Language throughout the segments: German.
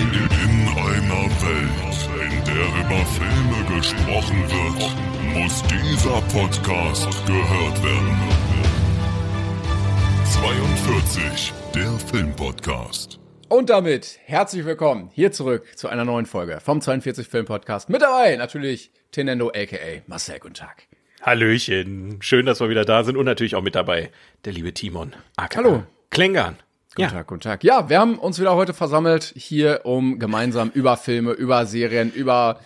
In einer Welt, in der über Filme gesprochen wird, muss dieser Podcast gehört werden. 42, der Filmpodcast. Und damit herzlich willkommen hier zurück zu einer neuen Folge vom 42 Film Podcast. Mit dabei natürlich Tenendo aka Marcel. Guten Tag. Hallöchen. Schön, dass wir wieder da sind und natürlich auch mit dabei der liebe Timon. aka Hallo. Klängern. Guten Ja. Tag, guten Tag. Ja, wir haben uns wieder heute versammelt hier, um gemeinsam über Filme, über Serien, über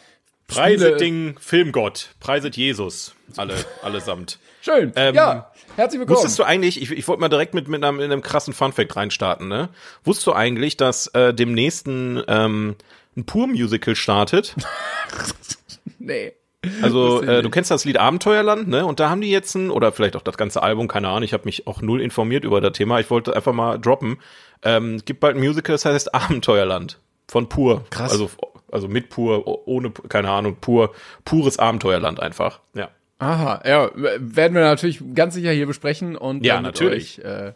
Preiset Ding Filmgott. Preiset Jesus. Alle, allesamt. Schön. Ähm, ja, herzlich willkommen. Wusstest du eigentlich, ich, ich wollte mal direkt mit, mit, einem, mit einem krassen Funfact reinstarten, ne? Wusstest du eigentlich, dass äh, dem nächsten ähm, ein Pur-Musical startet? nee. Also äh, du kennst das Lied Abenteuerland, ne? Und da haben die jetzt ein, oder vielleicht auch das ganze Album, keine Ahnung, ich habe mich auch null informiert über das Thema. Ich wollte einfach mal droppen. Ähm, es gibt bald ein Musical, das heißt Abenteuerland von Pur. Krass. Also, also mit Pur, ohne, keine Ahnung, pur, pures Abenteuerland einfach. Ja. Aha, ja, werden wir natürlich ganz sicher hier besprechen und Ja, natürlich. euch, äh,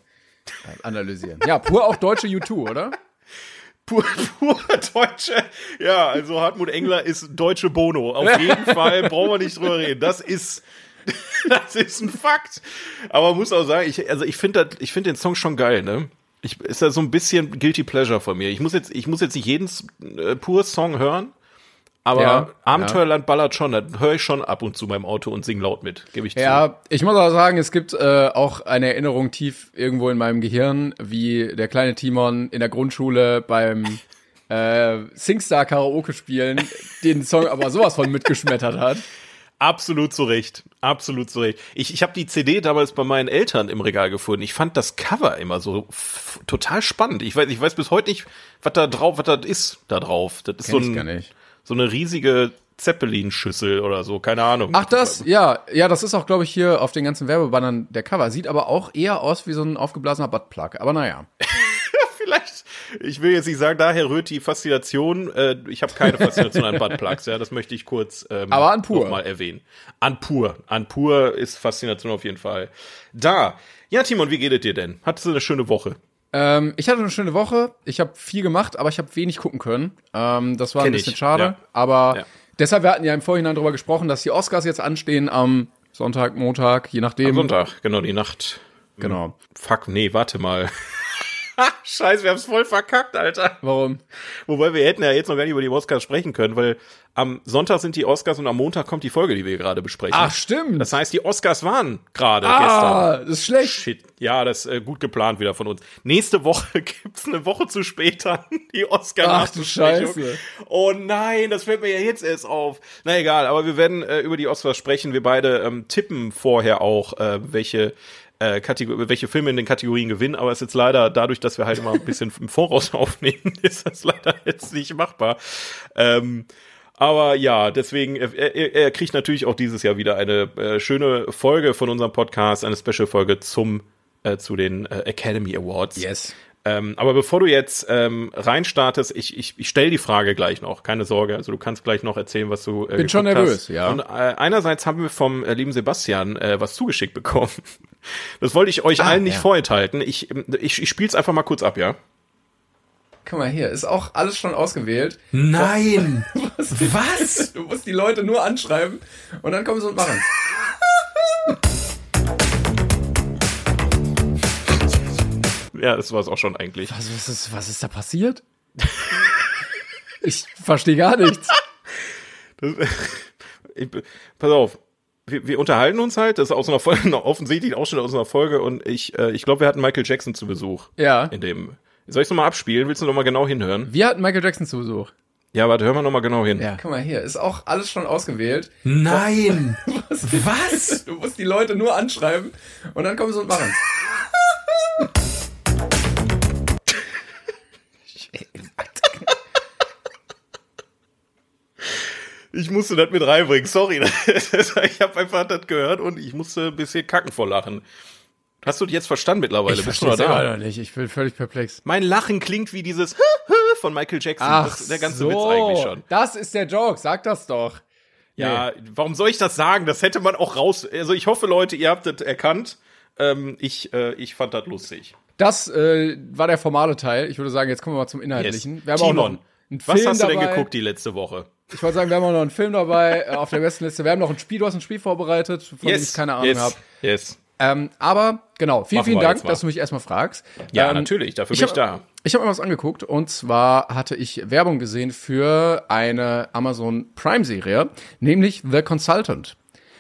analysieren. Ja, pur auch deutsche U2, oder? Pur, pur deutsche, ja, also Hartmut Engler ist deutsche Bono. Auf jeden Fall brauchen wir nicht drüber reden. Das ist, das ist ein Fakt. Aber muss auch sagen, ich, also ich finde ich finde den Song schon geil, ne? Ich, ist ja so ein bisschen guilty pleasure von mir. Ich muss jetzt, ich muss jetzt nicht jeden äh, pur Song hören, aber Ja, Abenteuerland ballert schon, das höre ich schon ab und zu beim Auto und sing laut mit, gebe ich zu. Ja, ich muss auch sagen, es gibt äh, auch eine Erinnerung tief irgendwo in meinem Gehirn, wie der kleine Timon in der Grundschule beim äh, Singstar Karaoke spielen den Song aber sowas von mitgeschmettert hat. Absolut zu Recht. Absolut zu Recht. Ich, ich habe die CD damals bei meinen Eltern im Regal gefunden. Ich fand das Cover immer so total spannend. Ich weiß, ich weiß bis heute nicht, was da drauf, was das ist da drauf. Das ist so, Kenn ich gar ein, nicht. So eine riesige Zeppelin-Schüssel oder so, keine Ahnung. Ach das, ja, ja, das ist auch, glaube ich, hier auf den ganzen Werbebannern der Cover. Sieht aber auch eher aus wie so ein aufgeblasener Buttplug. Aber naja. Vielleicht, ich will jetzt nicht sagen, daher rührt die Faszination. Äh, ich habe keine Faszination an Buttplugs, ja, das möchte ich kurz ähm, Aber an pur. mal erwähnen. An pur. An pur ist Faszination auf jeden Fall. Da. Ja, Timon, wie geht es dir denn? Hattest du eine schöne Woche? Ähm, ich hatte eine schöne Woche. Ich habe viel gemacht, aber ich habe wenig gucken können. Ähm, das war ein Kenn bisschen ich, schade. ja. Aber Ja. deshalb, wir hatten ja im Vorhinein darüber gesprochen, dass die Oscars jetzt anstehen am Sonntag, Montag, je nachdem. Am Sonntag, genau, die Nacht. Genau. Fuck, nee, warte mal. Scheiße, wir haben's voll verkackt, Alter. Warum? Wobei wir hätten ja jetzt noch gar nicht über die Oscars sprechen können, weil am Sonntag sind die Oscars und am Montag kommt die Folge, die wir gerade besprechen. Ach, stimmt. Das heißt, die Oscars waren gerade ah, gestern. das ist schlecht. Shit. Ja, das ist äh, gut geplant wieder von uns. Nächste Woche gibt's eine Woche zu später die oscar Ach du Scheiße. Oh nein, das fällt mir ja jetzt erst auf. Na egal, aber wir werden äh, über die Oscars sprechen. Wir beide ähm, tippen vorher auch, äh, welche äh, Kategor welche Filme in den Kategorien gewinnen, aber es ist jetzt leider dadurch, dass wir halt immer ein bisschen im Voraus aufnehmen, ist das leider jetzt nicht machbar. Ähm, aber ja, deswegen, er, er, kriegt natürlich auch dieses Jahr wieder eine äh, schöne Folge von unserem Podcast, eine Special-Folge zum äh, zu den äh, Academy Awards. Yes. Ähm, aber bevor du jetzt ähm, reinstartest, ich, ich, ich stelle die Frage gleich noch, keine Sorge. Also du kannst gleich noch erzählen, was du äh, Bin schon nervös, hast. ja. Und äh, einerseits haben wir vom äh, lieben Sebastian äh, was zugeschickt bekommen. Das wollte ich euch Ah, allen nicht ja. vorenthalten. Ich, ich, ich spiele es einfach mal kurz ab, ja? Guck mal hier, ist auch alles schon ausgewählt. Nein! Was? Du musst die Leute nur anschreiben und dann kommen sie und machen. Ja, das war es auch schon eigentlich. Was, was, ist, was ist da passiert? Ich verstehe gar nichts. Das, ich, pass auf. Wir, wir unterhalten uns halt, das ist aus einer Folge, offensichtlich auch schon aus einer Folge und ich, äh, ich glaube, wir hatten Michael Jackson zu Besuch. Ja. In dem. Soll ich es nochmal abspielen? Willst du nochmal genau hinhören? Wir hatten Michael Jackson zu Besuch. Ja, warte, hör mal nochmal genau hin. Ja. Guck mal hier, ist auch alles schon ausgewählt. Nein! Was? Was? Du musst die Leute nur anschreiben und dann kommen sie und machen. Ich musste das mit reinbringen, sorry. ich habe einfach das gehört und ich musste ein bisschen kacken vor Lachen. Hast du das jetzt verstanden mittlerweile? Ich Bist du noch da? noch nicht. Ich bin völlig perplex. Mein Lachen klingt wie dieses von Michael Jackson. das ist der ganze so, Witz eigentlich schon. Das ist der Joke. Sag das doch. Ja, warum soll ich das sagen? Das hätte man auch raus. Also ich hoffe, Leute, ihr habt das erkannt. Ähm, ich, äh, ich fand das lustig. Das äh, war der formale Teil. Ich würde sagen, jetzt kommen wir mal zum Inhaltlichen. Yes. Wir haben Timon, einen was Film hast du denn dabei. geguckt die letzte Woche? Ich wollte sagen, wir haben auch noch einen Film dabei äh, auf der besten Liste. Wir haben noch ein Spiel, du hast ein Spiel vorbereitet, von dem ich keine Ahnung yes, habe. Yes. Ähm, aber genau, vielen, Machen vielen Dank, dass du mich erstmal fragst. Ja, Ähm, natürlich, dafür ich bin ich hab- da. Ich habe mir was angeguckt und zwar hatte ich Werbung gesehen für eine Amazon Prime Serie, nämlich The Consultant.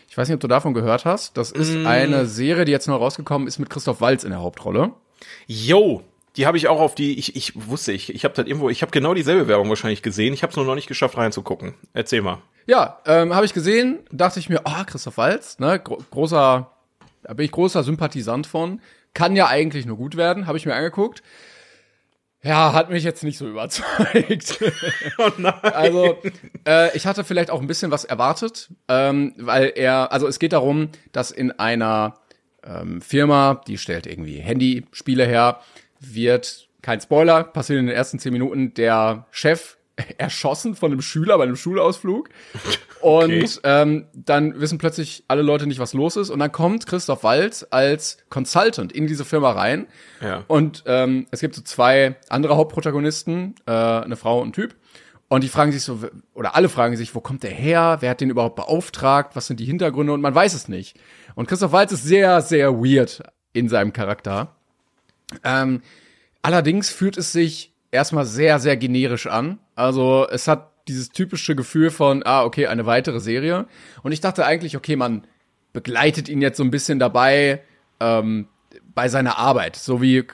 Ich weiß nicht, ob du davon gehört hast. Das ist Mm. eine Serie, die jetzt neu rausgekommen ist mit Christoph Waltz in der Hauptrolle. Yo, die habe ich auch auf die, ich, ich wusste, ich, ich habe das irgendwo, ich habe genau dieselbe Werbung wahrscheinlich gesehen. Ich habe es nur noch nicht geschafft reinzugucken. Erzähl mal. Ja, ähm, habe ich gesehen, dachte ich mir, oh, Christoph Waltz, ne, gro großer, da bin ich großer Sympathisant von. Kann ja eigentlich nur gut werden, habe ich mir angeguckt. Ja, hat mich jetzt nicht so überzeugt. Oh nein. Also, äh, ich hatte vielleicht auch ein bisschen was erwartet, ähm, weil er, also es geht darum, dass in einer ähm, Firma, die stellt irgendwie Handyspiele her, wird, kein Spoiler, passiert in den ersten zehn Minuten, der Chef erschossen von einem Schüler bei einem Schulausflug. Und ähm, dann wissen plötzlich alle Leute nicht, was los ist. Und dann kommt Christoph Waltz als Consultant in diese Firma rein. Ja. Und ähm, es gibt so zwei andere Hauptprotagonisten, äh, eine Frau und ein Typ. Und die fragen sich so, oder alle fragen sich, wo kommt der her? Wer hat den überhaupt beauftragt? Was sind die Hintergründe? Und man weiß es nicht. Und Christoph Waltz ist sehr, sehr weird in seinem Charakter. Ähm, allerdings fühlt es sich erstmal sehr, sehr generisch an. Also es hat dieses typische Gefühl von, ah, okay, eine weitere Serie. Und ich dachte eigentlich, okay, man begleitet ihn jetzt so ein bisschen dabei ähm, bei seiner Arbeit. So wie,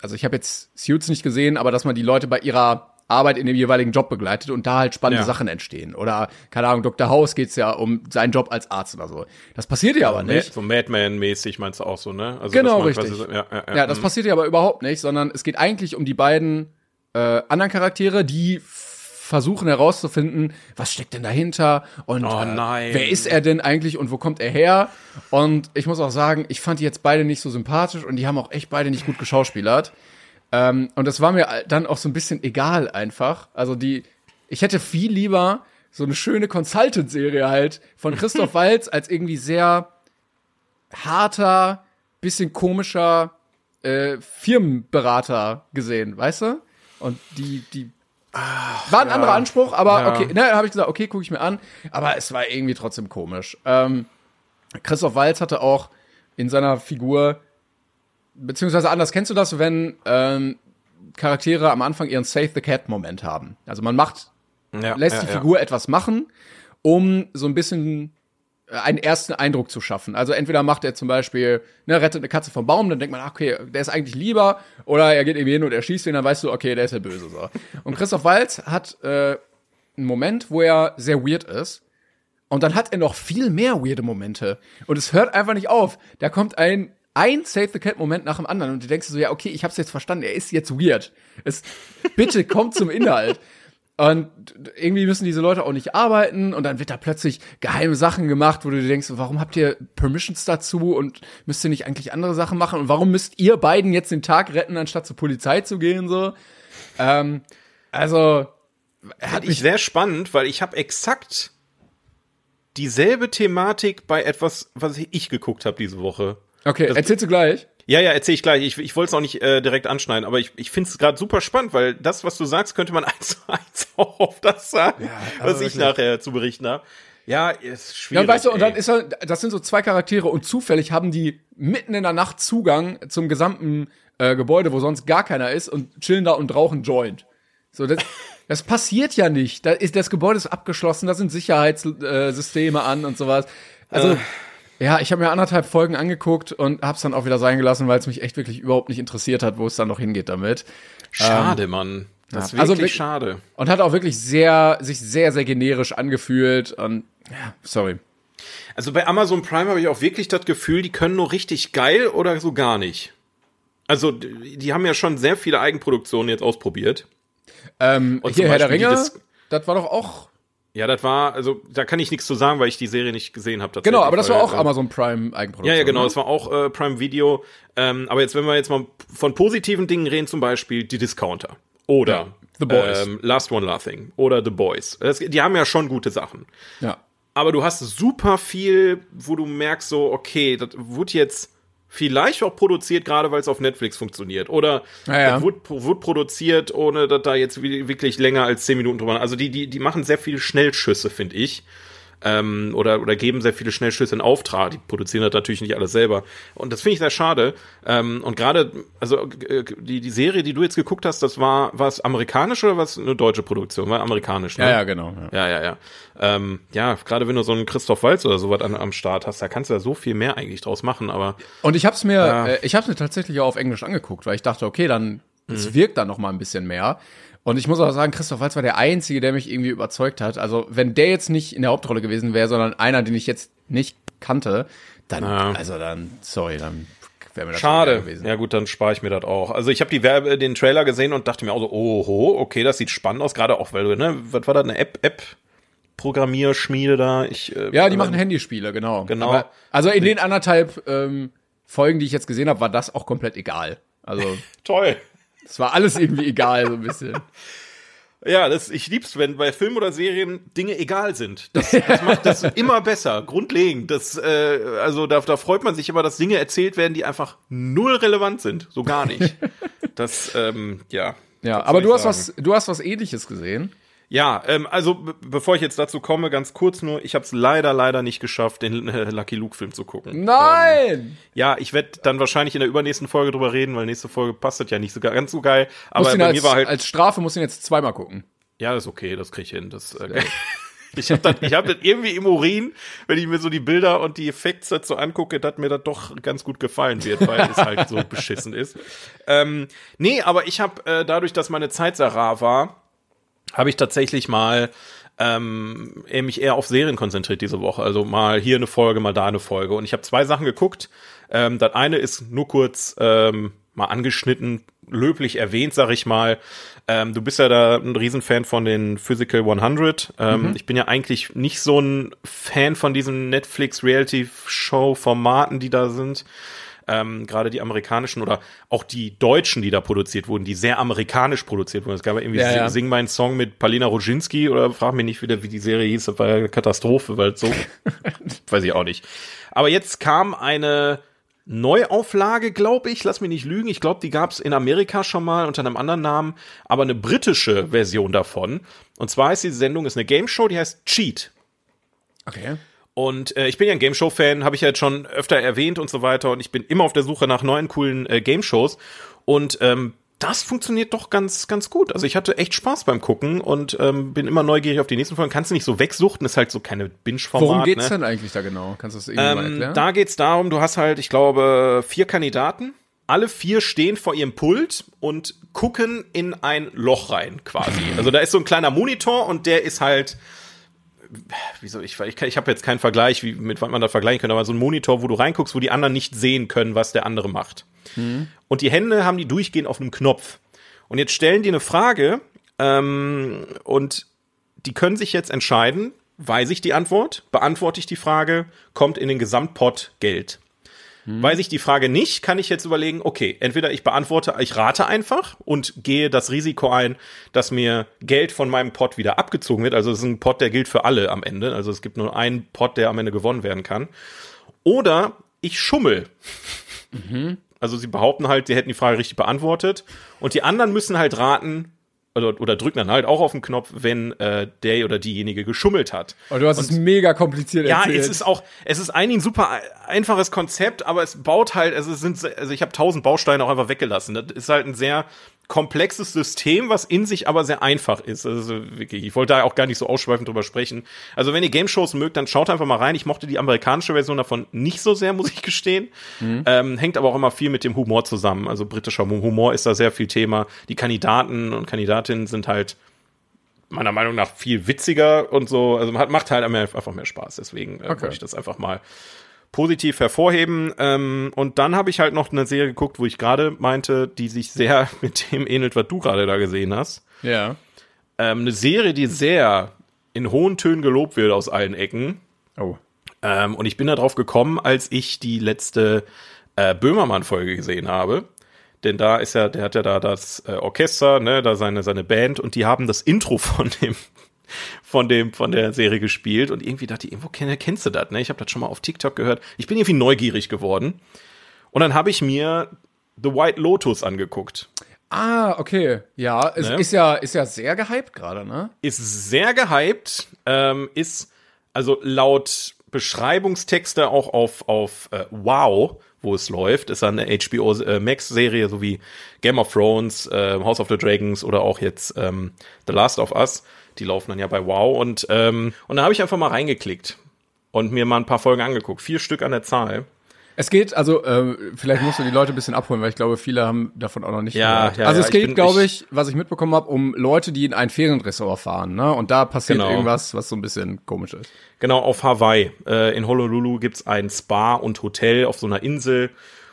also ich habe jetzt Suits nicht gesehen, aber dass man die Leute bei ihrer Arbeit in dem jeweiligen Job begleitet und da halt spannende Ja. Sachen entstehen. Oder, keine Ahnung, Dr. House geht's ja um seinen Job als Arzt oder so. Das passiert ja aber nicht. So Madman-mäßig meinst du auch so, ne? Also, Genau, richtig. so- ja, ja, ja. Das mhm. passiert ja aber überhaupt nicht, sondern es geht eigentlich um die beiden äh, anderen Charaktere, die versuchen herauszufinden, was steckt denn dahinter und Oh äh, wer ist er denn eigentlich und wo kommt er her? Und ich muss auch sagen, ich fand die jetzt beide nicht so sympathisch und die haben auch echt beide nicht gut geschauspielert. Ähm, und das war mir dann auch so ein bisschen egal einfach. Also die, ich hätte viel lieber so eine schöne Consultant-Serie halt von Christoph Waltz als irgendwie sehr harter, bisschen komischer äh, Firmenberater gesehen, weißt du? Und die, die war ein anderer Anspruch, aber Ja. okay, ne, habe ich gesagt, okay, gucke ich mir an, aber es war irgendwie trotzdem komisch. Ähm, Christoph Waltz hatte auch in seiner Figur, beziehungsweise anders, kennst du das, wenn ähm, Charaktere am Anfang ihren Save the Cat Moment haben? Also man macht ja, lässt ja, die ja. Figur etwas machen, um so ein bisschen äh, einen ersten Eindruck zu schaffen. Also entweder macht er zum Beispiel, ne, rettet eine Katze vom Baum, dann denkt man, ach, okay, der ist eigentlich lieber, oder er geht irgendwie hin und erschießt ihn, dann weißt du, okay, der ist der Böse. So. Und Christoph Waltz hat äh, einen Moment, wo er sehr weird ist. Und dann hat er noch viel mehr weirde Momente. Und es hört einfach nicht auf. Da kommt ein, ein Save the Cat Moment nach dem anderen. Und du denkst so, ja, okay, ich hab's jetzt verstanden, er ist jetzt weird. Es, bitte kommt zum Inhalt. Und irgendwie müssen diese Leute auch nicht arbeiten und dann wird da plötzlich geheime Sachen gemacht, wo du dir denkst, warum habt ihr Permissions dazu und müsst ihr nicht eigentlich andere Sachen machen und warum müsst ihr beiden jetzt den Tag retten, anstatt zur Polizei zu gehen so? Ähm, also hat Fand ich sehr spannend, weil ich habe exakt dieselbe Thematik bei etwas, was ich geguckt habe diese Woche. Okay, erzählst du gleich? Ja, ja, erzähl ich gleich. Ich, ich wollte es auch nicht äh, direkt anschneiden, aber ich, ich finde es gerade super spannend, weil das, was du sagst, könnte man eins zu eins auch auf das sagen, aber was ich nachher zu berichten habe. Ja, ist Ja, schwierig. und weißt du, und dann ey. ist er, das sind so zwei Charaktere und zufällig haben die mitten in der Nacht Zugang zum gesamten äh, Gebäude, wo sonst gar keiner ist und chillen da und rauchen Joint. So, das, das passiert ja nicht. Da ist, das Gebäude ist abgeschlossen, da sind Sicherheitssysteme äh, an und sowas. Also, ja, ich habe mir anderthalb Folgen angeguckt und hab's dann auch wieder sein gelassen, weil es mich echt wirklich überhaupt nicht interessiert hat, wo es dann noch hingeht damit. schade, Mann. Das ist ja. wirklich Also wirklich- schade. Und hat auch wirklich sehr, sich sehr, sehr generisch angefühlt und, ja, sorry. Also bei Amazon Prime habe ich auch wirklich das Gefühl, die können nur richtig geil oder so gar nicht. Also die die haben ja schon sehr viele Eigenproduktionen jetzt ausprobiert. Ähm, Und hier Herr der Ringe, das war doch auch Ja, das war, also da kann ich nichts zu sagen, weil ich die Serie nicht gesehen habe. Genau, aber das war auch äh, Amazon Prime Eigenproduktion. Ja, ja, genau, ne? das war auch äh, Prime Video. Ähm, aber jetzt, wenn wir jetzt mal von positiven Dingen reden, zum Beispiel die Discounter oder Ja, The Boys. Ähm, Last One Laughing oder The Boys. Das, die haben ja schon gute Sachen. Ja. Aber du hast super viel, wo du merkst so, okay, das wurde jetzt vielleicht auch produziert, gerade weil es auf Netflix funktioniert. Oder Ja, ja. das wurde, wurde produziert, ohne dass da jetzt wirklich länger als zehn Minuten drüber. Also die, die, die machen sehr viele Schnellschüsse, finde ich. Ähm, oder, oder geben sehr viele Schnellschüsse in Auftrag. Die produzieren das natürlich nicht alles selber. Und das finde ich sehr schade. Ähm, und gerade, also äh, die, die Serie, die du jetzt geguckt hast, das war was amerikanisch oder was eine deutsche Produktion? War amerikanisch, ne? Ja, ja, genau. Ja. Ja, ja, ja. Ähm, ja, gerade wenn du so einen Christoph Walz oder sowas an, am Start hast, da kannst du ja so viel mehr eigentlich draus machen, aber Und ich hab's mir, äh, ich hab's mir tatsächlich auch auf Englisch angeguckt, weil ich dachte, okay, dann, es wirkt dann noch mal ein bisschen mehr. Und ich muss auch sagen, Christoph Waltz war der Einzige, der mich irgendwie überzeugt hat. Also, wenn der jetzt nicht in der Hauptrolle gewesen wäre, sondern einer, den ich jetzt nicht kannte, dann, Ja. also dann, sorry, dann wäre mir das schade. gewesen. Ja gut, dann spare ich mir das auch. Also ich habe die Werbe, den Trailer gesehen und dachte mir auch so, oho, okay, das sieht spannend aus, gerade auch, weil du, ne, was war das, eine App, App, Programmierschmiede da? Ich, äh, Ja, die machen Handyspiele, genau. Genau. Aber, also in den anderthalb ähm, Folgen, die ich jetzt gesehen habe, war das auch komplett egal. Also, Toll. Es war alles irgendwie egal, so ein bisschen. Ja, das, ich lieb's, wenn bei Filmen oder Serien Dinge egal sind. Das, das macht das immer besser, grundlegend. Das, äh, also da, da freut man sich immer, dass Dinge erzählt werden, die einfach null relevant sind, so gar nicht. Das, ähm, ja. Ja, aber du hast was, du hast was ähnliches gesehen. Ja, ähm, also be bevor ich jetzt dazu komme, ganz kurz nur, ich habe es leider, leider nicht geschafft, den äh, Lucky Luke Film zu gucken. Nein! Ja, ich werde dann wahrscheinlich in der übernächsten Folge drüber reden, weil nächste Folge passt das ja nicht so ga- ganz so geil. Aber bei als, mir war halt, als Strafe musst du ihn jetzt zweimal gucken. ja, das ist okay, das krieg ich hin. Das, äh, ich habe das, ich hab das irgendwie im Urin, wenn ich mir so die Bilder und die Effekte dazu angucke, dass mir das doch ganz gut gefallen wird, weil es halt so beschissen ist. Ähm, nee, aber ich habe äh, dadurch, dass meine Zeit sehr rar war, habe ich tatsächlich mal ähm, mich eher auf Serien konzentriert diese Woche. Also mal hier eine Folge, mal da eine Folge. Und ich habe zwei Sachen geguckt. Ähm, das eine ist nur kurz ähm, mal angeschnitten, löblich erwähnt, sag ich mal. Ähm, du bist ja da ein Riesenfan von den Physical 100. Ähm, Ich bin ja eigentlich nicht so ein Fan von diesen Netflix-Reality-Show-Formaten, die da sind ähm, gerade die amerikanischen oder auch die deutschen, die da produziert wurden, die sehr amerikanisch produziert wurden. Es gab ja irgendwie Ja, Sing, ja. Sing meinen Song mit Palina Roginski oder frag mich nicht wieder, wie die Serie hieß, das war ja Katastrophe, weil so, weiß ich auch nicht. Aber jetzt kam eine Neuauflage, glaube ich, lass mich nicht lügen, ich glaube, die gab es in Amerika schon mal unter einem anderen Namen, aber eine britische Version davon. Und zwar heißt diese Sendung, ist eine Game Show, die heißt Cheat. Okay. Und äh, ich bin ja ein Game Show Fan, habe ich ja jetzt schon öfter erwähnt und so weiter. Und ich bin immer auf der Suche nach neuen coolen äh, Game Shows. Und ähm, das funktioniert doch ganz, ganz gut. Also ich hatte echt Spaß beim Gucken und ähm, bin immer neugierig auf die nächsten Folgen. Kannst du nicht so wegsuchten, ist halt so keine Binge-Format. Worum geht's ne? denn eigentlich da genau? Kannst du das irgendwie mal Ähm, erklären? da geht's darum, du hast halt, ich glaube, vier Kandidaten. Alle vier stehen vor ihrem Pult und gucken in ein Loch rein, quasi. Also da ist so ein kleiner Monitor und der ist halt, wieso, ich, ich, ich habe jetzt keinen Vergleich, wie, mit was man da vergleichen könnte, aber so ein Monitor, wo du reinguckst, wo die anderen nicht sehen können, was der andere macht. Und die Hände haben die durchgehend auf einem Knopf. Und jetzt stellen die eine Frage ähm, und die können sich jetzt entscheiden, weiß ich die Antwort, beantworte ich die Frage, kommt in den Gesamtpot Geld. Weiß ich die Frage nicht, kann ich jetzt überlegen, okay, entweder ich beantworte, ich rate einfach und gehe das Risiko ein, dass mir Geld von meinem Pot wieder abgezogen wird. Also es ist ein Pot, der gilt für alle am Ende. Also es gibt nur einen Pot, der am Ende gewonnen werden kann. Oder ich schummel. Also sie behaupten halt, sie hätten die Frage richtig beantwortet und die anderen müssen halt raten oder, oder drücken dann halt auch auf den Knopf, wenn äh, der oder diejenige geschummelt hat. Aber du hast es mega kompliziert Ja, erzählt. es ist auch, es ist eigentlich ein super einfaches Konzept, aber es baut halt, also es sind, also ich habe tausend Bausteine auch einfach weggelassen. Das ist halt ein sehr komplexes System, was in sich aber sehr einfach ist. Also wirklich, ich wollte da auch gar nicht so ausschweifend drüber sprechen. Also wenn ihr Game Shows mögt, dann schaut einfach mal rein. Ich mochte die amerikanische Version davon nicht so sehr, muss ich gestehen. Ähm, hängt aber auch immer viel mit dem Humor zusammen. Also britischer Humor ist da sehr viel Thema. Die Kandidaten und Kandidatinnen sind halt meiner Meinung nach viel witziger und so. Also hat, macht halt einfach mehr Spaß. Deswegen äh, wollte ich das einfach mal positiv hervorheben. Ähm, und dann habe ich halt noch eine Serie geguckt, wo ich gerade meinte, die sich sehr mit dem ähnelt, was du gerade da gesehen hast. ja. Ähm, eine Serie, die sehr in hohen Tönen gelobt wird aus allen Ecken. Oh. Ähm, und ich bin da drauf gekommen, als ich die letzte äh, Böhmermann-Folge gesehen habe. Denn da ist ja, der hat ja da das äh, Orchester, ne, da seine, seine Band und die haben das Intro von dem, von dem, von der Serie gespielt und irgendwie dachte ich, irgendwo kenn, kennst du das, ne? Ich habe das schon mal auf TikTok gehört. Ich bin irgendwie neugierig geworden. Und dann habe ich mir The White Lotus angeguckt. Ah, okay. Ja, es Ne? ist ja, ist ja sehr gehypt gerade, ne? ist sehr gehypt, ähm, ist also laut Beschreibungstexte auch auf, auf äh, Wow, wo es läuft, ist eine HBO äh, Max Serie, so wie Game of Thrones, äh, House of the Dragons oder auch jetzt ähm, The Last of Us. Die laufen dann ja bei Wow und ähm, und da habe ich einfach mal reingeklickt und mir mal ein paar Folgen angeguckt, vier Stück an der Zahl. Es geht, also äh, vielleicht musst du die Leute ein bisschen abholen, weil ich glaube, viele haben davon auch noch nicht Ja, gehört. ja, also ja, es geht, glaube ich- was ich mitbekommen habe, um Leute, die in ein Ferienressort fahren, ne? Und da passiert Genau. irgendwas, was so ein bisschen komisch ist. Genau, auf Hawaii. Äh, in Honolulu gibt's ein Spa und Hotel auf so einer Insel.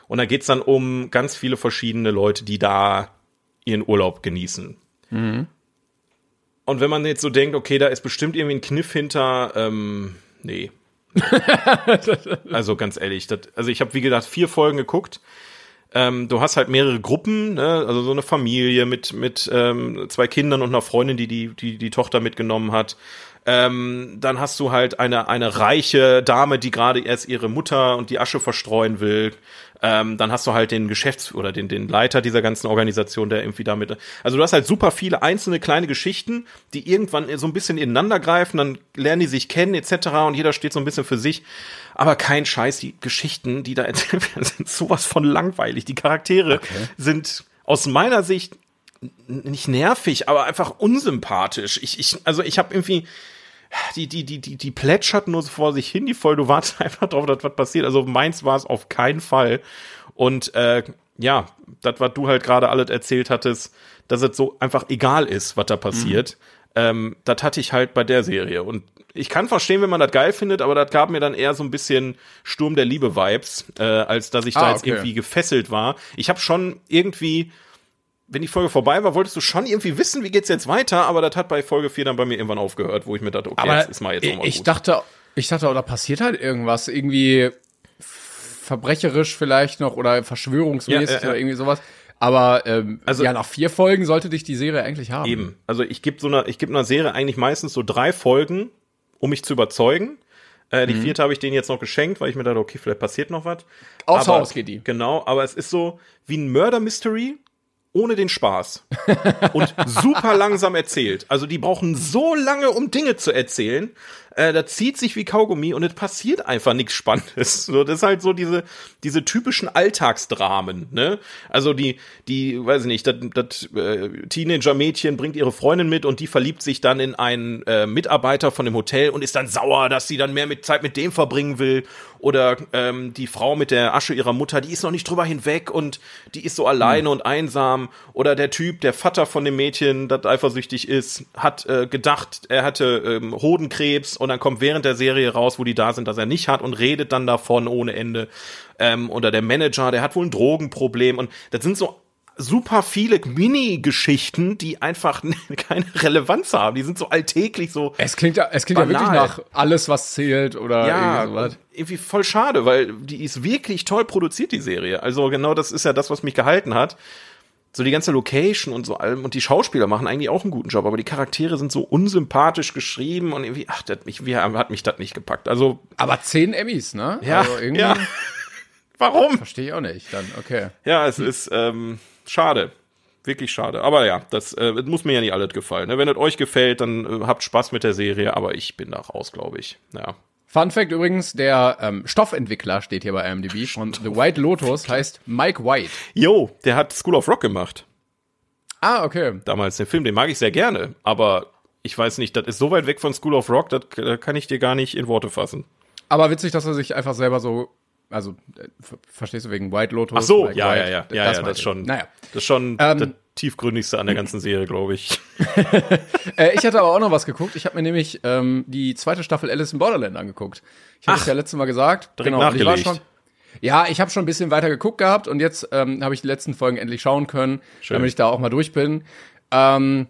Und da geht's dann um ganz viele verschiedene Leute, die da ihren Urlaub genießen. Und wenn man jetzt so denkt, okay, da ist bestimmt irgendwie ein Kniff hinter, ähm, nee. also ganz ehrlich, das, also ich habe wie gesagt vier Folgen geguckt. Ähm, du hast halt mehrere Gruppen, ne? also so eine Familie mit mit ähm, zwei Kindern und einer Freundin, die die die die Tochter mitgenommen hat. Ähm, dann hast du halt eine eine reiche Dame, die gerade erst ihre Mutter und die Asche verstreuen will. Ähm, dann hast du halt den Geschäfts- oder den den Leiter dieser ganzen Organisation, der irgendwie damit. Also du hast halt super viele einzelne kleine Geschichten, die irgendwann so ein bisschen ineinander greifen. Dann lernen die sich kennen etc. Und jeder steht so ein bisschen für sich. Aber kein Scheiß, die Geschichten, die da erzählt werden, sind sowas von langweilig. Die Charaktere sind aus meiner Sicht nicht nervig, aber einfach unsympathisch. Ich, ich, also ich habe irgendwie die, die, die, die, die plätschert nur so vor sich hin, die Folge. Du wartest einfach drauf, dass was passiert. Also meins war es auf keinen Fall. Und äh, ja, das, was du halt gerade alles erzählt hattest, dass es so einfach egal ist, was da passiert. Ähm, das hatte ich halt bei der Serie. Und ich kann verstehen, wenn man das geil findet, aber das gab mir dann eher so ein bisschen Sturm der Liebe-Vibes, äh, als dass ich da Ah, jetzt okay. irgendwie gefesselt war. Ich habe schon irgendwie wenn die Folge vorbei war, wolltest du schon irgendwie wissen, wie geht's jetzt weiter, aber das hat bei Folge 4 dann bei mir irgendwann aufgehört, wo ich mir dachte, okay, Aber jetzt ist mal jetzt auch mal ich gut. dachte, ich dachte, oder passiert halt irgendwas, irgendwie verbrecherisch vielleicht noch oder verschwörungsmäßig Ja, ja, ja. oder irgendwie sowas. Aber ähm, Also- ja, nach vier Folgen sollte dich die Serie eigentlich haben. Eben. Also ich gebe so einer, ich gebe einer Serie eigentlich meistens so drei Folgen, um mich zu überzeugen. Äh, Mhm. die vierte habe ich denen jetzt noch geschenkt, weil ich mir dachte, okay, vielleicht passiert noch was. Aufs Aber- Haus geht die. Genau, aber es ist so wie ein Murder Mystery ohne den Spaß. Und super langsam erzählt. Also die brauchen so lange, um Dinge zu erzählen. Äh, da zieht sich wie Kaugummi und es passiert einfach nichts Spannendes. So, das ist halt so diese, diese typischen Alltagsdramen, ne? Also die, die, weiß ich nicht, das, das äh, Teenager-Mädchen bringt ihre Freundin mit und die verliebt sich dann in einen äh, Mitarbeiter von dem Hotel und ist dann sauer, dass sie dann mehr mit Zeit mit dem verbringen will. Oder ähm, die Frau mit der Asche ihrer Mutter, die ist noch nicht drüber hinweg und die ist so alleine und einsam. Oder der Typ, der Vater von dem Mädchen, das eifersüchtig ist, hat äh, gedacht, er hatte ähm, Hodenkrebs und dann kommt während der Serie raus, wo die da sind, dass er nicht hat und redet dann davon ohne Ende. Ähm, oder der Manager, der hat wohl ein Drogenproblem und das sind so super viele Mini-Geschichten, die einfach keine Relevanz haben. Die sind so alltäglich so Es klingt, ja- es klingt ja wirklich Banal. nach alles, was zählt oder ja, irgendwie irgendwie voll schade, weil die ist wirklich toll produziert, die Serie. Also genau das ist ja das, was mich gehalten hat. So die ganze Location und so allem und die Schauspieler machen eigentlich auch einen guten Job, aber die Charaktere sind so unsympathisch geschrieben und irgendwie, ach, das, mich, wie hat mich das nicht gepackt. Also, Aber zehn Emmys, ne? ja, Also irgendwie ja. Warum? verstehe ich auch nicht. Dann, okay. Ja, es ist ähm, schade. Wirklich schade. Aber ja, das äh, muss mir ja nicht alles gefallen. Ne? Wenn es euch gefällt, dann äh, habt Spaß mit der Serie, aber ich bin da raus, glaube ich. Ja. Fun Fact übrigens, der ähm, Stoffentwickler steht hier bei IMDb von The White Lotus heißt Mike White. Jo, der hat School of Rock gemacht. Ah, okay. damals den Film, den mag ich sehr gerne, aber ich weiß nicht, das ist so weit weg von School of Rock, das äh, kann ich dir gar nicht in Worte fassen. Aber witzig, dass er sich einfach selber so, also äh, ver- verstehst du wegen White Lotus? Ach so, Mike ja, White, ja, ja, ja, ja, das, ist ich. schon, Naja. das ist schon Ähm, das tiefgründigste an der ganzen Serie, glaube ich. Äh, ich hatte aber auch noch was geguckt. Ich habe mir nämlich ähm, die zweite Staffel Alice in Borderland angeguckt. Ich habe es ja letztes Mal gesagt. direkt und ich war nachgelegt. schon. Ja, ich habe schon ein bisschen weiter geguckt gehabt und jetzt ähm, habe ich die letzten Folgen endlich schauen können, Schön. damit ich da auch mal durch bin. Ähm,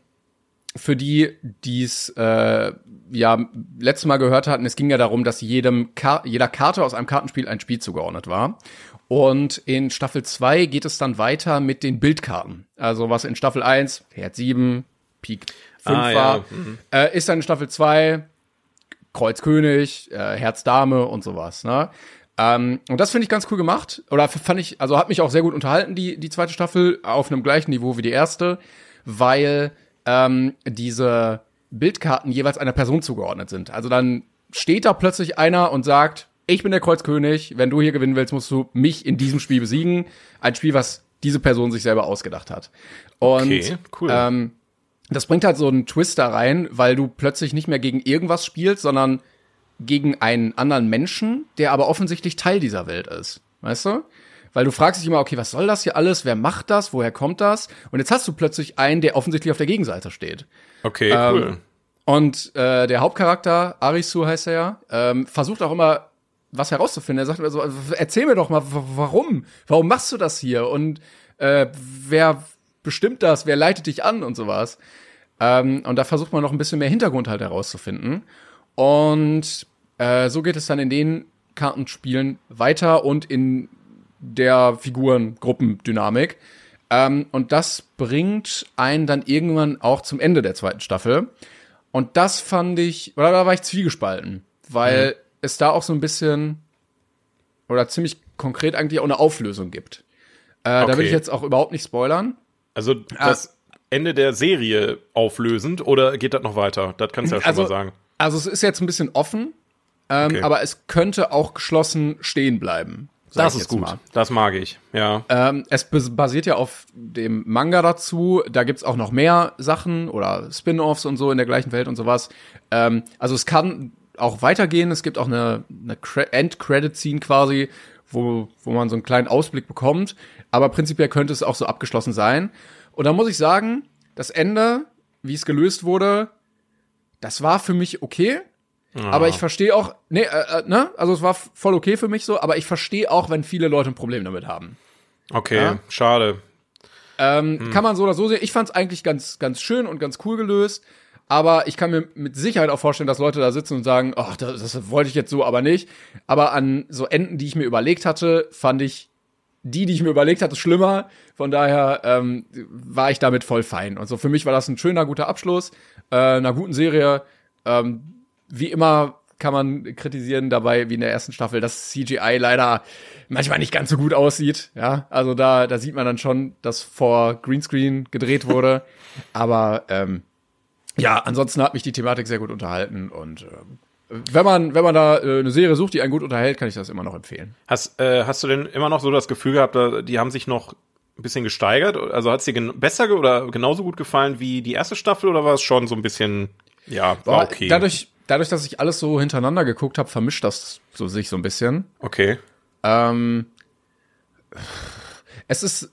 für die, die es äh, ja letztes Mal gehört hatten, es ging ja darum, dass jedem Kar jeder Karte aus einem Kartenspiel ein Spiel zugeordnet war. Und in Staffel 2 geht es dann weiter mit den Bildkarten. Also was in Staffel 1, Herz 7, Pik 5 Ah, ja. war, äh, ist dann in Staffel 2 Kreuz König, äh, Herz Dame und sowas. Ne? Ähm, und das finde ich ganz cool gemacht. Oder fand ich, also hat mich auch sehr gut unterhalten, die, die zweite Staffel, auf einem gleichen Niveau wie die erste, weil ähm, diese Bildkarten jeweils einer Person zugeordnet sind. Also dann steht da plötzlich einer und sagt, ich bin der Kreuzkönig, wenn du hier gewinnen willst, musst du mich in diesem Spiel besiegen. Ein Spiel, was diese Person sich selber ausgedacht hat. Und Okay, cool. ähm, das bringt halt so einen Twist da rein, weil du plötzlich nicht mehr gegen irgendwas spielst, sondern gegen einen anderen Menschen, der aber offensichtlich Teil dieser Welt ist. Weißt du? Weil du fragst dich immer, okay, was soll das hier alles? Wer macht das? Woher kommt das? Und jetzt hast du plötzlich einen, der offensichtlich auf der Gegenseite steht. Okay, Ähm, cool. Und äh, der Hauptcharakter, Arisu heißt er ja, ähm, versucht auch immer was herauszufinden. Er sagt immer so, erzähl mir doch mal, warum? Warum machst du das hier? Und äh, wer bestimmt das? Wer leitet dich an und sowas? Ähm, und da versucht man noch ein bisschen mehr Hintergrund halt herauszufinden. Und äh, so geht es dann in den Kartenspielen weiter und in der Figurengruppendynamik. Ähm, und das bringt einen dann irgendwann auch zum Ende der zweiten Staffel. Und das fand ich, oder da war ich zwiegespalten, weil es da auch so ein bisschen oder ziemlich konkret eigentlich auch eine Auflösung gibt. Äh, Da will Okay. ich jetzt auch überhaupt nicht spoilern. Also das Ende der Serie auflösend oder geht das noch weiter? Das kannst du ja schon Also- mal sagen. Also es ist jetzt ein bisschen offen, ähm, Okay. aber es könnte auch geschlossen stehen bleiben. Das ist gut. mal. Das mag ich. Ja. Ähm, es bas- basiert ja auf dem Manga dazu. Da gibt's auch noch mehr Sachen oder Spin-offs und so in der gleichen Welt und sowas. Ähm, also es kann auch weitergehen. Es gibt auch eine, eine Cre- End-Credit-Scene quasi, wo, wo man so einen kleinen Ausblick bekommt. Aber prinzipiell könnte es auch so abgeschlossen sein. Und da muss ich sagen, das Ende, wie es gelöst wurde, das war für mich okay. Aber ich verstehe auch, nee, äh, äh, ne, also es war voll okay für mich so, aber ich verstehe auch, wenn viele Leute ein Problem damit haben. Okay, Ja. schade. Ähm, Kann man so oder so sehen. Ich fand es eigentlich ganz, ganz schön und ganz cool gelöst. Aber ich kann mir mit Sicherheit auch vorstellen, dass Leute da sitzen und sagen, ach, das, das wollte ich jetzt so aber nicht. Aber an so Enden, die ich mir überlegt hatte, fand ich die, die ich mir überlegt hatte, schlimmer. Von daher ähm, war ich damit voll fein. Und so für mich war das ein schöner, guter Abschluss äh, einer guten Serie. Ähm, wie immer kann man kritisieren dabei, wie in der ersten Staffel, dass CGI leider manchmal nicht ganz so gut aussieht. Ja, also da, da sieht man dann schon, dass vor Greenscreen gedreht wurde. Aber ähm, ja, ansonsten hat mich die Thematik sehr gut unterhalten und ähm, wenn man, wenn man da äh, eine Serie sucht, die einen gut unterhält, kann ich das immer noch empfehlen. Hast, äh, hast du denn immer noch so das Gefühl gehabt, die haben sich noch ein bisschen gesteigert? Also hat es dir besser oder genauso gut gefallen wie die erste Staffel oder war es schon so ein bisschen, ja, war okay? Dadurch, dadurch, dass ich alles so hintereinander geguckt habe, vermischt das so sich so ein bisschen. okay. Ähm, es ist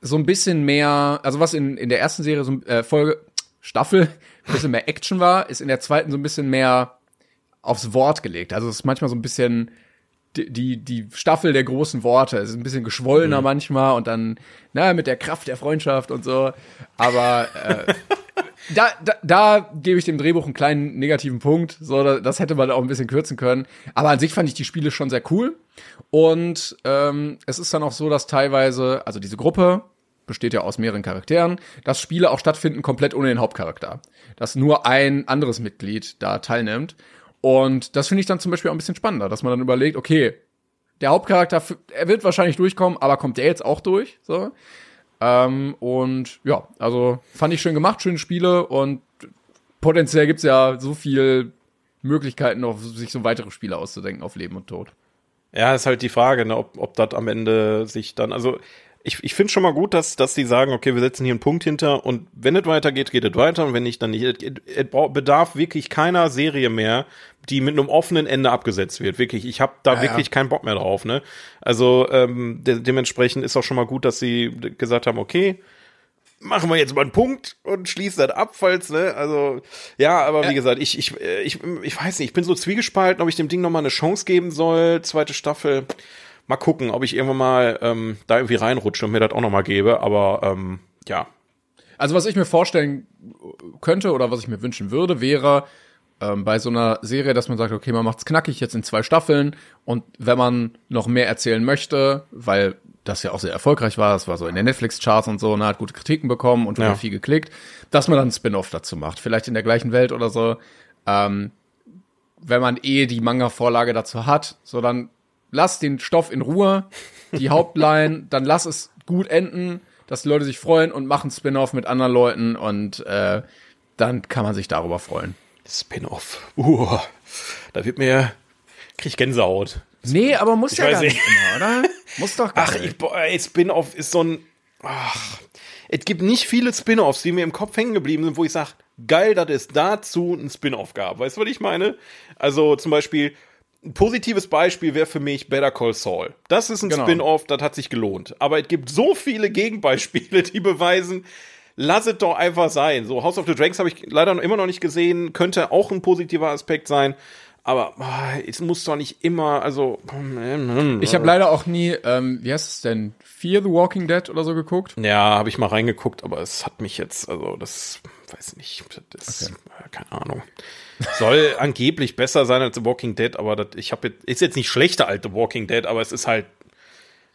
so ein bisschen mehr, also was in, in der ersten Serie so äh, Folge Staffel ein bisschen mehr Action war, ist in der zweiten so ein bisschen mehr aufs Wort gelegt. Also es ist manchmal so ein bisschen die, die, die Staffel der großen Worte. Es ist ein bisschen geschwollener manchmal und dann, na, mit der Kraft der Freundschaft und so. Aber äh, da, da, da gebe ich dem Drehbuch einen kleinen negativen Punkt. So, da- das hätte man auch ein bisschen kürzen können. Aber an sich fand ich die Spiele schon sehr cool. Und ähm, es ist dann auch so, dass teilweise, also diese Gruppe besteht ja aus mehreren Charakteren, dass Spiele auch stattfinden komplett ohne den Hauptcharakter. Dass nur ein anderes Mitglied da teilnimmt. Und das finde ich dann zum Beispiel auch ein bisschen spannender, dass man dann überlegt, okay, der Hauptcharakter, er wird wahrscheinlich durchkommen, aber kommt der jetzt auch durch? So. Ähm, und ja, also fand ich schön gemacht, schöne Spiele und potenziell gibt's ja so viel Möglichkeiten, noch sich so weitere Spiele auszudenken auf Leben und Tod. Ja, ist halt die Frage, ne, ob, ob das am Ende sich dann, also ich, ich finde schon mal gut, dass, dass die sagen, okay, wir setzen hier einen Punkt hinter und wenn es weitergeht, geht es weiter und wenn nicht, dann nicht. Es, bedarf wirklich keiner Serie mehr, die mit einem offenen Ende abgesetzt wird. Wirklich, ich habe da Ja, wirklich ja. keinen Bock mehr drauf. Ne? Also ähm, de dementsprechend ist auch schon mal gut, dass sie gesagt haben, okay, machen wir jetzt mal einen Punkt und schließen das ab, falls, ne? Also, ja, aber wie gesagt, ich, ich, äh, ich, ich weiß nicht, ich bin so zwiegespalten, ob ich dem Ding noch mal eine Chance geben soll, zweite Staffel. Mal gucken, ob ich irgendwann mal ähm, da irgendwie reinrutsche und mir das auch noch mal gebe, aber ähm, ja. Also was ich mir vorstellen könnte oder was ich mir wünschen würde, wäre ähm, bei so einer Serie, dass man sagt, okay, man macht's knackig jetzt in zwei Staffeln und wenn man noch mehr erzählen möchte, weil das ja auch sehr erfolgreich war, das war so in den Netflix-Charts und so, und hat gute Kritiken bekommen und Ja. viel geklickt, dass man dann Spin-off dazu macht, vielleicht in der gleichen Welt oder so. Ähm, wenn man eh die Manga-Vorlage dazu hat, so dann lass den Stoff in Ruhe, die Hauptline, dann lass es gut enden, dass die Leute sich freuen und machen Spin-off mit anderen Leuten und äh, dann kann man sich darüber freuen. Spin-off. Uh, da wird mir, krieg ich Gänsehaut. Nee, aber muss ja weiß gar nicht immer, oder? Muss doch gar Ach, nicht. ich, ey, Spin-off ist so ein. Ach, es gibt nicht viele Spin-offs, die mir im Kopf hängen geblieben sind, wo ich sage, geil, dass es dazu ein Spin-off gab. Weißt du, was ich meine? Also zum Beispiel, ein positives Beispiel wäre für mich Better Call Saul. Das ist ein Genau. Spin-off, das hat sich gelohnt. Aber es gibt so viele Gegenbeispiele, die beweisen, lass es doch einfach sein. So, House of the Dragons habe ich leider noch immer noch nicht gesehen, könnte auch ein positiver Aspekt sein. Aber ah, es muss doch nicht immer, also. Ich habe leider auch nie, ähm, wie heißt es denn, Fear the Walking Dead oder so geguckt. Ja, habe ich mal reingeguckt, aber es hat mich jetzt, also das, weiß nicht, das ist, äh, keine Ahnung. Soll angeblich besser sein als The Walking Dead, aber das, ich habe jetzt, ist jetzt nicht schlechter als The Walking Dead, aber es ist halt,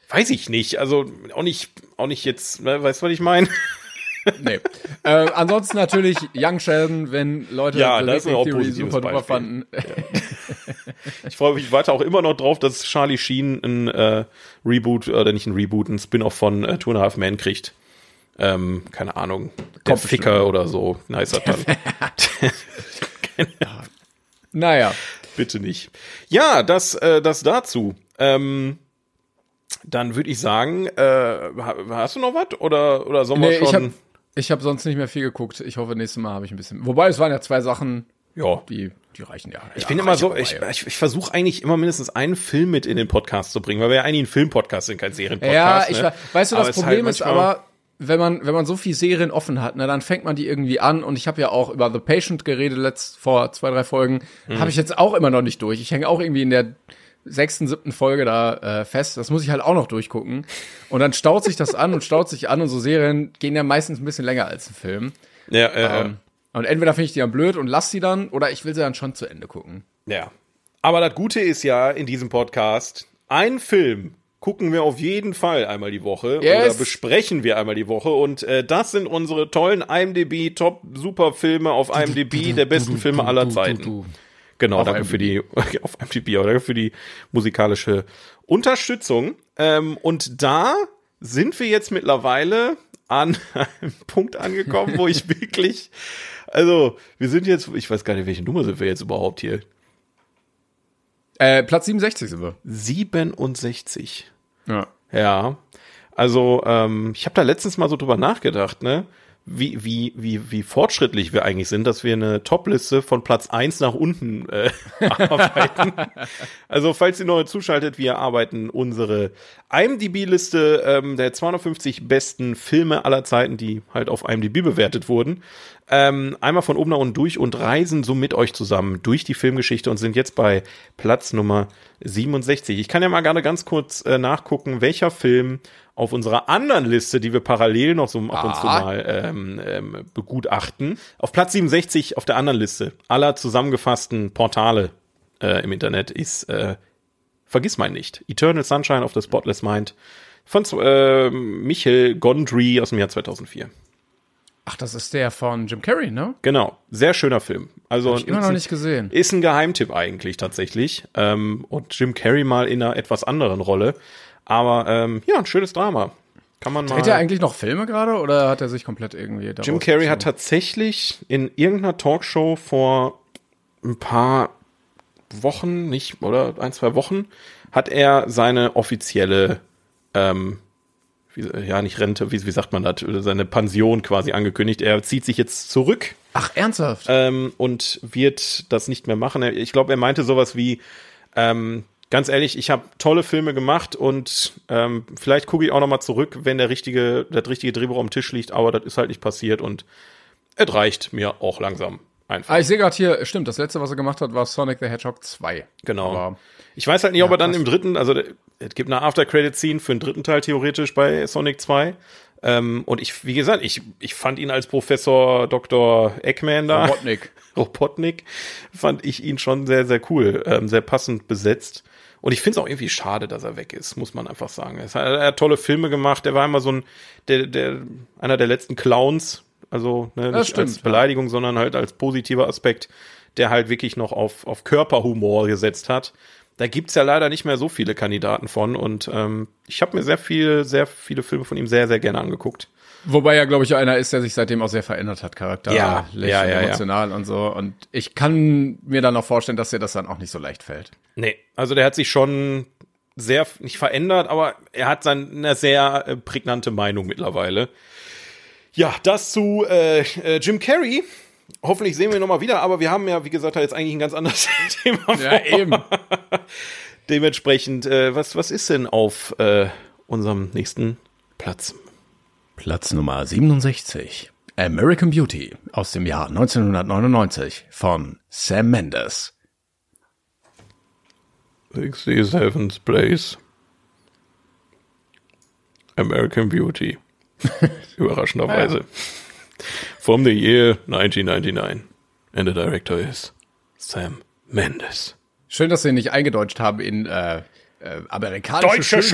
weiß ich nicht, also auch nicht, auch nicht jetzt, ne, weißt du, was ich meine? Nee. äh, ansonsten natürlich Young Sheldon, wenn Leute Ja, das ist auch Theory super duper Beispiel. fanden. Ich freue mich weiter auch immer noch drauf, dass Charlie Sheen ein äh, Reboot, oder nicht ein Reboot, ein Spin-off von äh, Two and a Half Men kriegt. Ähm, keine Ahnung, der Kommt Ficker oder so, heißt er Naja. Bitte nicht. Ja, das, äh, das dazu. Ähm, dann würde ich sagen, äh, ha- hast du noch was? Oder, oder sollen wir Nee, ich schon? habe hab sonst nicht mehr viel geguckt. Ich hoffe, nächstes Mal habe ich ein bisschen. Wobei, es waren ja zwei Sachen, ja. die, die reichen ja. Ich bin immer so, ich, ich, ich versuche eigentlich immer mindestens einen Film mit in den Podcast zu bringen, weil wir ja eigentlich ein Filmpodcast sind, kein Ja, Serienpodcast. ich ne? weißt du, Aber das es Problem halt ist aber, wenn man, wenn man so viel Serien offen hat, ne, dann fängt man die irgendwie an und ich habe ja auch über The Patient geredet letzt vor zwei, drei Folgen. Mhm. Habe ich jetzt auch immer noch nicht durch. Ich hänge auch irgendwie in der sechsten, siebten Folge da äh, fest. Das muss ich halt auch noch durchgucken. Und dann staut sich das an und staut sich an und so Serien gehen ja meistens ein bisschen länger als ein Film. Ja, äh, Ähm, und entweder finde ich die dann blöd und lass sie dann, oder ich will sie dann schon zu Ende gucken. ja. Aber das Gute ist ja in diesem Podcast, ein Film gucken wir auf jeden Fall einmal die Woche Yes. oder besprechen wir einmal die Woche und äh, das sind unsere tollen IMDb Top Super Filme auf IMDb der besten Filme aller Zeiten. Genau, Auf danke für die auf IMDb, danke für die musikalische Unterstützung. Ähm, und da sind wir jetzt mittlerweile an einem Punkt angekommen, wo ich wirklich, also wir sind jetzt, ich weiß gar nicht, welche Nummer sind wir jetzt überhaupt hier? Äh, Platz 67 sind wir. 67. Ja. Ja. Also, ähm, ich habe da letztens mal so drüber nachgedacht, ne? Wie, wie, wie, wie fortschrittlich wir eigentlich sind, dass wir eine Topliste von Platz eins nach unten äh, arbeiten. Also, falls ihr neu zuschaltet, wir arbeiten unsere IMDb-Liste ähm, der 250 besten Filme aller Zeiten, die halt auf IMDb bewertet wurden. Ähm, einmal von oben nach unten durch und reisen so mit euch zusammen durch die Filmgeschichte und sind jetzt bei Platz Nummer 67. Ich kann ja mal gerade ganz kurz äh, nachgucken, welcher Film auf unserer anderen Liste, die wir parallel noch so ab und zu Ah. mal ähm, ähm, begutachten, auf Platz 67 auf der anderen Liste aller zusammengefassten Portale äh, im Internet ist äh, Vergiss mein nicht. Eternal Sunshine of the Spotless Mind von äh, Michael Gondry aus dem Jahr 2004. Ach, das ist der von Jim Carrey, ne? Genau, sehr schöner Film. Also Hab ich immer noch nicht gesehen. Ist ein Geheimtipp eigentlich tatsächlich. Ähm, und Jim Carrey mal in einer etwas anderen Rolle. Aber ähm, ja, ein schönes Drama. Kann man mal. Hat er eigentlich noch Filme gerade oder hat er sich komplett irgendwie Jim Carrey hat gezogen? tatsächlich in irgendeiner Talkshow vor ein paar Wochen, nicht, oder ein, zwei Wochen, hat er seine offizielle, ähm, wie, ja, nicht Rente, wie, wie sagt man das, seine Pension quasi angekündigt. Er zieht sich jetzt zurück Ach, ernsthaft? ähm, und wird das nicht mehr machen. Ich glaube, er meinte sowas wie, ähm, ganz ehrlich, ich habe tolle Filme gemacht und ähm, vielleicht gucke ich auch noch mal zurück, wenn der richtige, das richtige Drehbuch am Tisch liegt, aber das ist halt nicht passiert und es reicht mir auch langsam einfach. ah, ich sehe gerade hier, stimmt, das letzte, was er gemacht hat, war Sonic the Hedgehog 2. Genau. Aber Ich weiß halt nicht, ob er dann im dritten, also es gibt eine After-Credit-Scene für den dritten Teil theoretisch bei Sonic 2. Ähm, und ich, wie gesagt, ich, ich fand ihn als Professor Dr. Eggman da, Robotnik. Robotnik, fand ich ihn schon sehr, sehr cool, ähm, sehr passend besetzt. Und ich finde es auch irgendwie schade, dass er weg ist, muss man einfach sagen. Er hat, er hat tolle Filme gemacht. Er war immer so ein, der, der, einer der letzten Clowns. Also ne, nicht stimmt, als ja. Beleidigung, sondern halt als positiver Aspekt, der halt wirklich noch auf, auf Körperhumor gesetzt hat. Da gibt's ja leider nicht mehr so viele Kandidaten von. Und ähm, ich habe mir sehr viel, sehr viele Filme von ihm sehr, sehr gerne angeguckt. Wobei ja, glaube ich, einer ist, der sich seitdem auch sehr verändert hat, charakterlich Ja, ja, ja, und ja. emotional und so. Und ich kann mir dann auch vorstellen, dass dir das dann auch nicht so leicht fällt. Nee, also der hat sich schon sehr, nicht verändert, aber er hat seine eine sehr äh, prägnante Meinung mittlerweile. Ja, das zu äh, äh, Jim Carrey. Hoffentlich sehen wir ihn noch mal wieder, aber wir haben ja, wie gesagt, jetzt eigentlich ein ganz anderes Thema. Ja, vor. eben. Dementsprechend, äh, was, was ist denn auf äh, unserem nächsten Platz? Platz Nummer 67. American Beauty aus dem Jahr 1999 von Sam Mendes. 67th place. American Beauty. Überraschenderweise. From the year 1999. And the director is Sam Mendes. Schön, dass sie ihn nicht eingedeutscht haben in äh, äh, amerikanische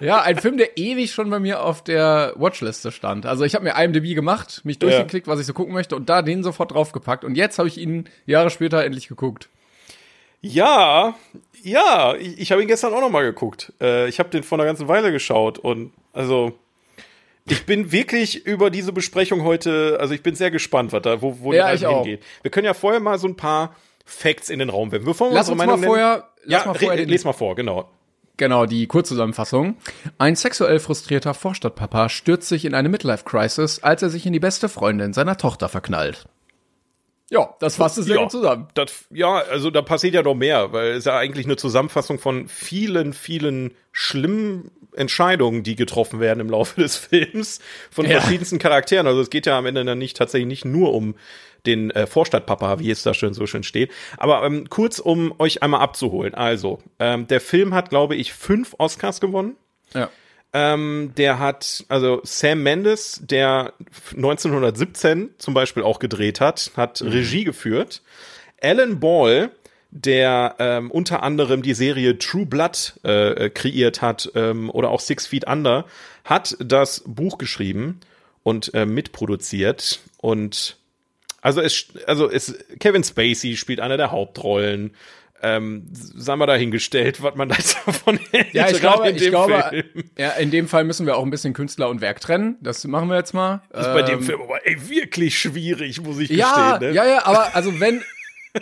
Ja, ein Film, der ewig schon bei mir auf der Watchliste stand. Also ich habe mir IMDb gemacht, mich durchgeklickt, was ich so gucken möchte und da den sofort draufgepackt. Und jetzt habe ich ihn Jahre später endlich geguckt. Ja, ja, ich, ich habe ihn gestern auch noch mal geguckt. Äh, ich habe den vor einer ganzen Weile geschaut und also ich bin wirklich über diese Besprechung heute, also ich bin sehr gespannt, was da, wo, wo Ja, die Reise hingeht. Wir können ja vorher mal so ein paar Facts in den Raum werfen. Bevor wir Lass uns mal Meinung nennen- vorher, lass ja, mal vorher den, les mal vor, genau. Genau, die Kurzzusammenfassung. Ein sexuell frustrierter Vorstadtpapa stürzt sich in eine Midlife-Crisis, als er sich in die beste Freundin seiner Tochter verknallt. Ja, das fasst es sehr Ja. gut zusammen. Das, ja, also da passiert ja noch mehr, weil es ja eigentlich eine Zusammenfassung von vielen, vielen schlimmen Entscheidungen, die getroffen werden im Laufe des Films von Ja. verschiedensten Charakteren. Also es geht ja am Ende dann nicht tatsächlich nicht nur um den äh, Vorstadtpapa, wie es da schön so schön steht. Aber ähm, kurz, um euch einmal abzuholen. Also, ähm, der Film hat, glaube ich, fünf Oscars gewonnen. Ja. Ähm, der hat, also Sam Mendes, der 1917 zum Beispiel auch gedreht hat, hat Regie geführt. Alan Ball, der ähm, unter anderem die Serie True Blood äh, äh, kreiert hat ähm, oder auch Six Feet Under, hat das Buch geschrieben und äh, mitproduziert und also es, also es, Kevin Spacey spielt eine der Hauptrollen. Ähm, sei mal dahingestellt, was man da davon hält. Ja, ich glaube, in ich dem glaube, Film. ja, in dem Fall müssen wir auch ein bisschen Künstler und Werk trennen. Das machen wir jetzt mal. Das ist bei dem Ähm, Film aber ey, wirklich schwierig, muss ich Ja, gestehen. Ne? ja, ja, aber also wenn,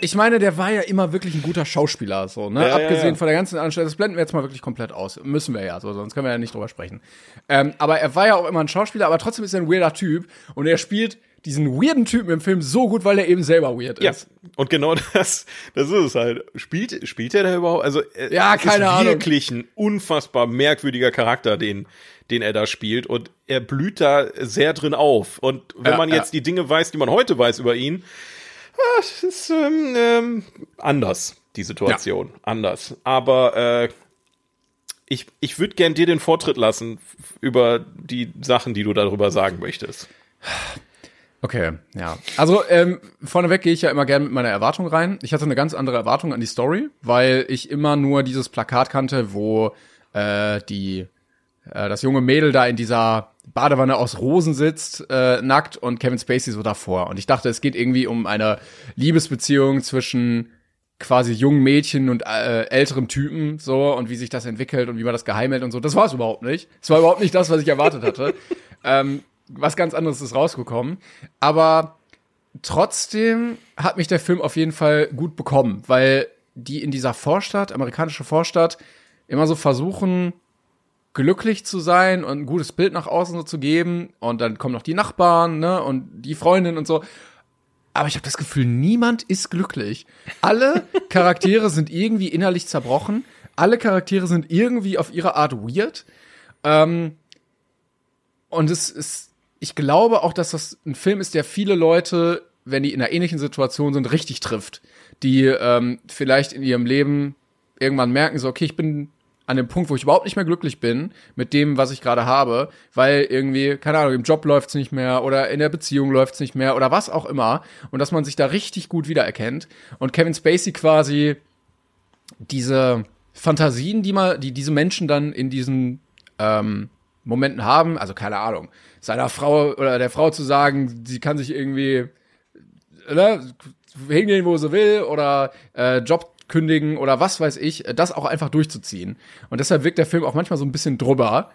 ich meine, der war ja immer wirklich ein guter Schauspieler, so, ne? Ja, ja, Abgesehen ja. von der ganzen Anstalt, das blenden wir jetzt mal wirklich komplett aus. Müssen wir ja, so, sonst können wir ja nicht drüber sprechen. Ähm, aber er war ja auch immer ein Schauspieler, aber trotzdem ist er ein weirder Typ und er spielt diesen weirden Typen im Film so gut, weil er eben selber weird Ja, ist. und genau das, das ist es halt. Spielt, spielt er da überhaupt? Also, äh, Ja, keine ist Ahnung. wirklich ein unfassbar merkwürdiger Charakter, den, den er da spielt. Und er blüht da sehr drin auf. Und wenn Ja, man ja. jetzt die Dinge weiß, die man heute weiß über ihn, ah, es ist ähm, ähm, anders, die Situation. Anders. Aber äh, ich, ich würde gern dir den Vortritt lassen über die Sachen, die du darüber sagen möchtest. Okay, ja. Also ähm, vorneweg gehe ich ja immer gerne mit meiner Erwartung rein. Ich hatte eine ganz andere Erwartung an die Story, weil ich immer nur dieses Plakat kannte, wo äh, die äh, das junge Mädel da in dieser Badewanne aus Rosen sitzt, äh, nackt und Kevin Spacey so davor. Und ich dachte, es geht irgendwie um eine Liebesbeziehung zwischen quasi jungen Mädchen und äh, älterem Typen so und wie sich das entwickelt und wie man das geheim hält und so. Das war es überhaupt nicht. Es war überhaupt nicht das, was ich erwartet hatte. ähm, was ganz anderes ist rausgekommen. Aber trotzdem hat mich der Film auf jeden Fall gut bekommen, weil die in dieser Vorstadt, amerikanische Vorstadt, immer so versuchen, glücklich zu sein und ein gutes Bild nach außen so zu geben. Und dann kommen noch die Nachbarn, ne, und die Freundin und so. Aber ich habe das Gefühl, niemand ist glücklich. Alle Charaktere sind irgendwie innerlich zerbrochen. Alle Charaktere sind irgendwie auf ihre Art weird. Ähm, und es ist, ich glaube auch, dass das ein Film ist, der viele Leute, wenn die in einer ähnlichen Situation sind, richtig trifft. Die ähm, vielleicht in ihrem Leben irgendwann merken, so, okay, ich bin an dem Punkt, wo ich überhaupt nicht mehr glücklich bin mit dem, was ich gerade habe, weil irgendwie, keine Ahnung, im Job läuft's nicht mehr oder in der Beziehung läuft's nicht mehr oder was auch immer und dass man sich da richtig gut wiedererkennt und Kevin Spacey quasi diese Fantasien, die mal, die diese Menschen dann in diesen ähm, Momenten haben, also keine Ahnung, seiner Frau oder der Frau zu sagen, sie kann sich irgendwie ne, hingehen, wo sie will oder äh, Job kündigen oder was weiß ich, das auch einfach durchzuziehen. Und deshalb wirkt der Film auch manchmal so ein bisschen drüber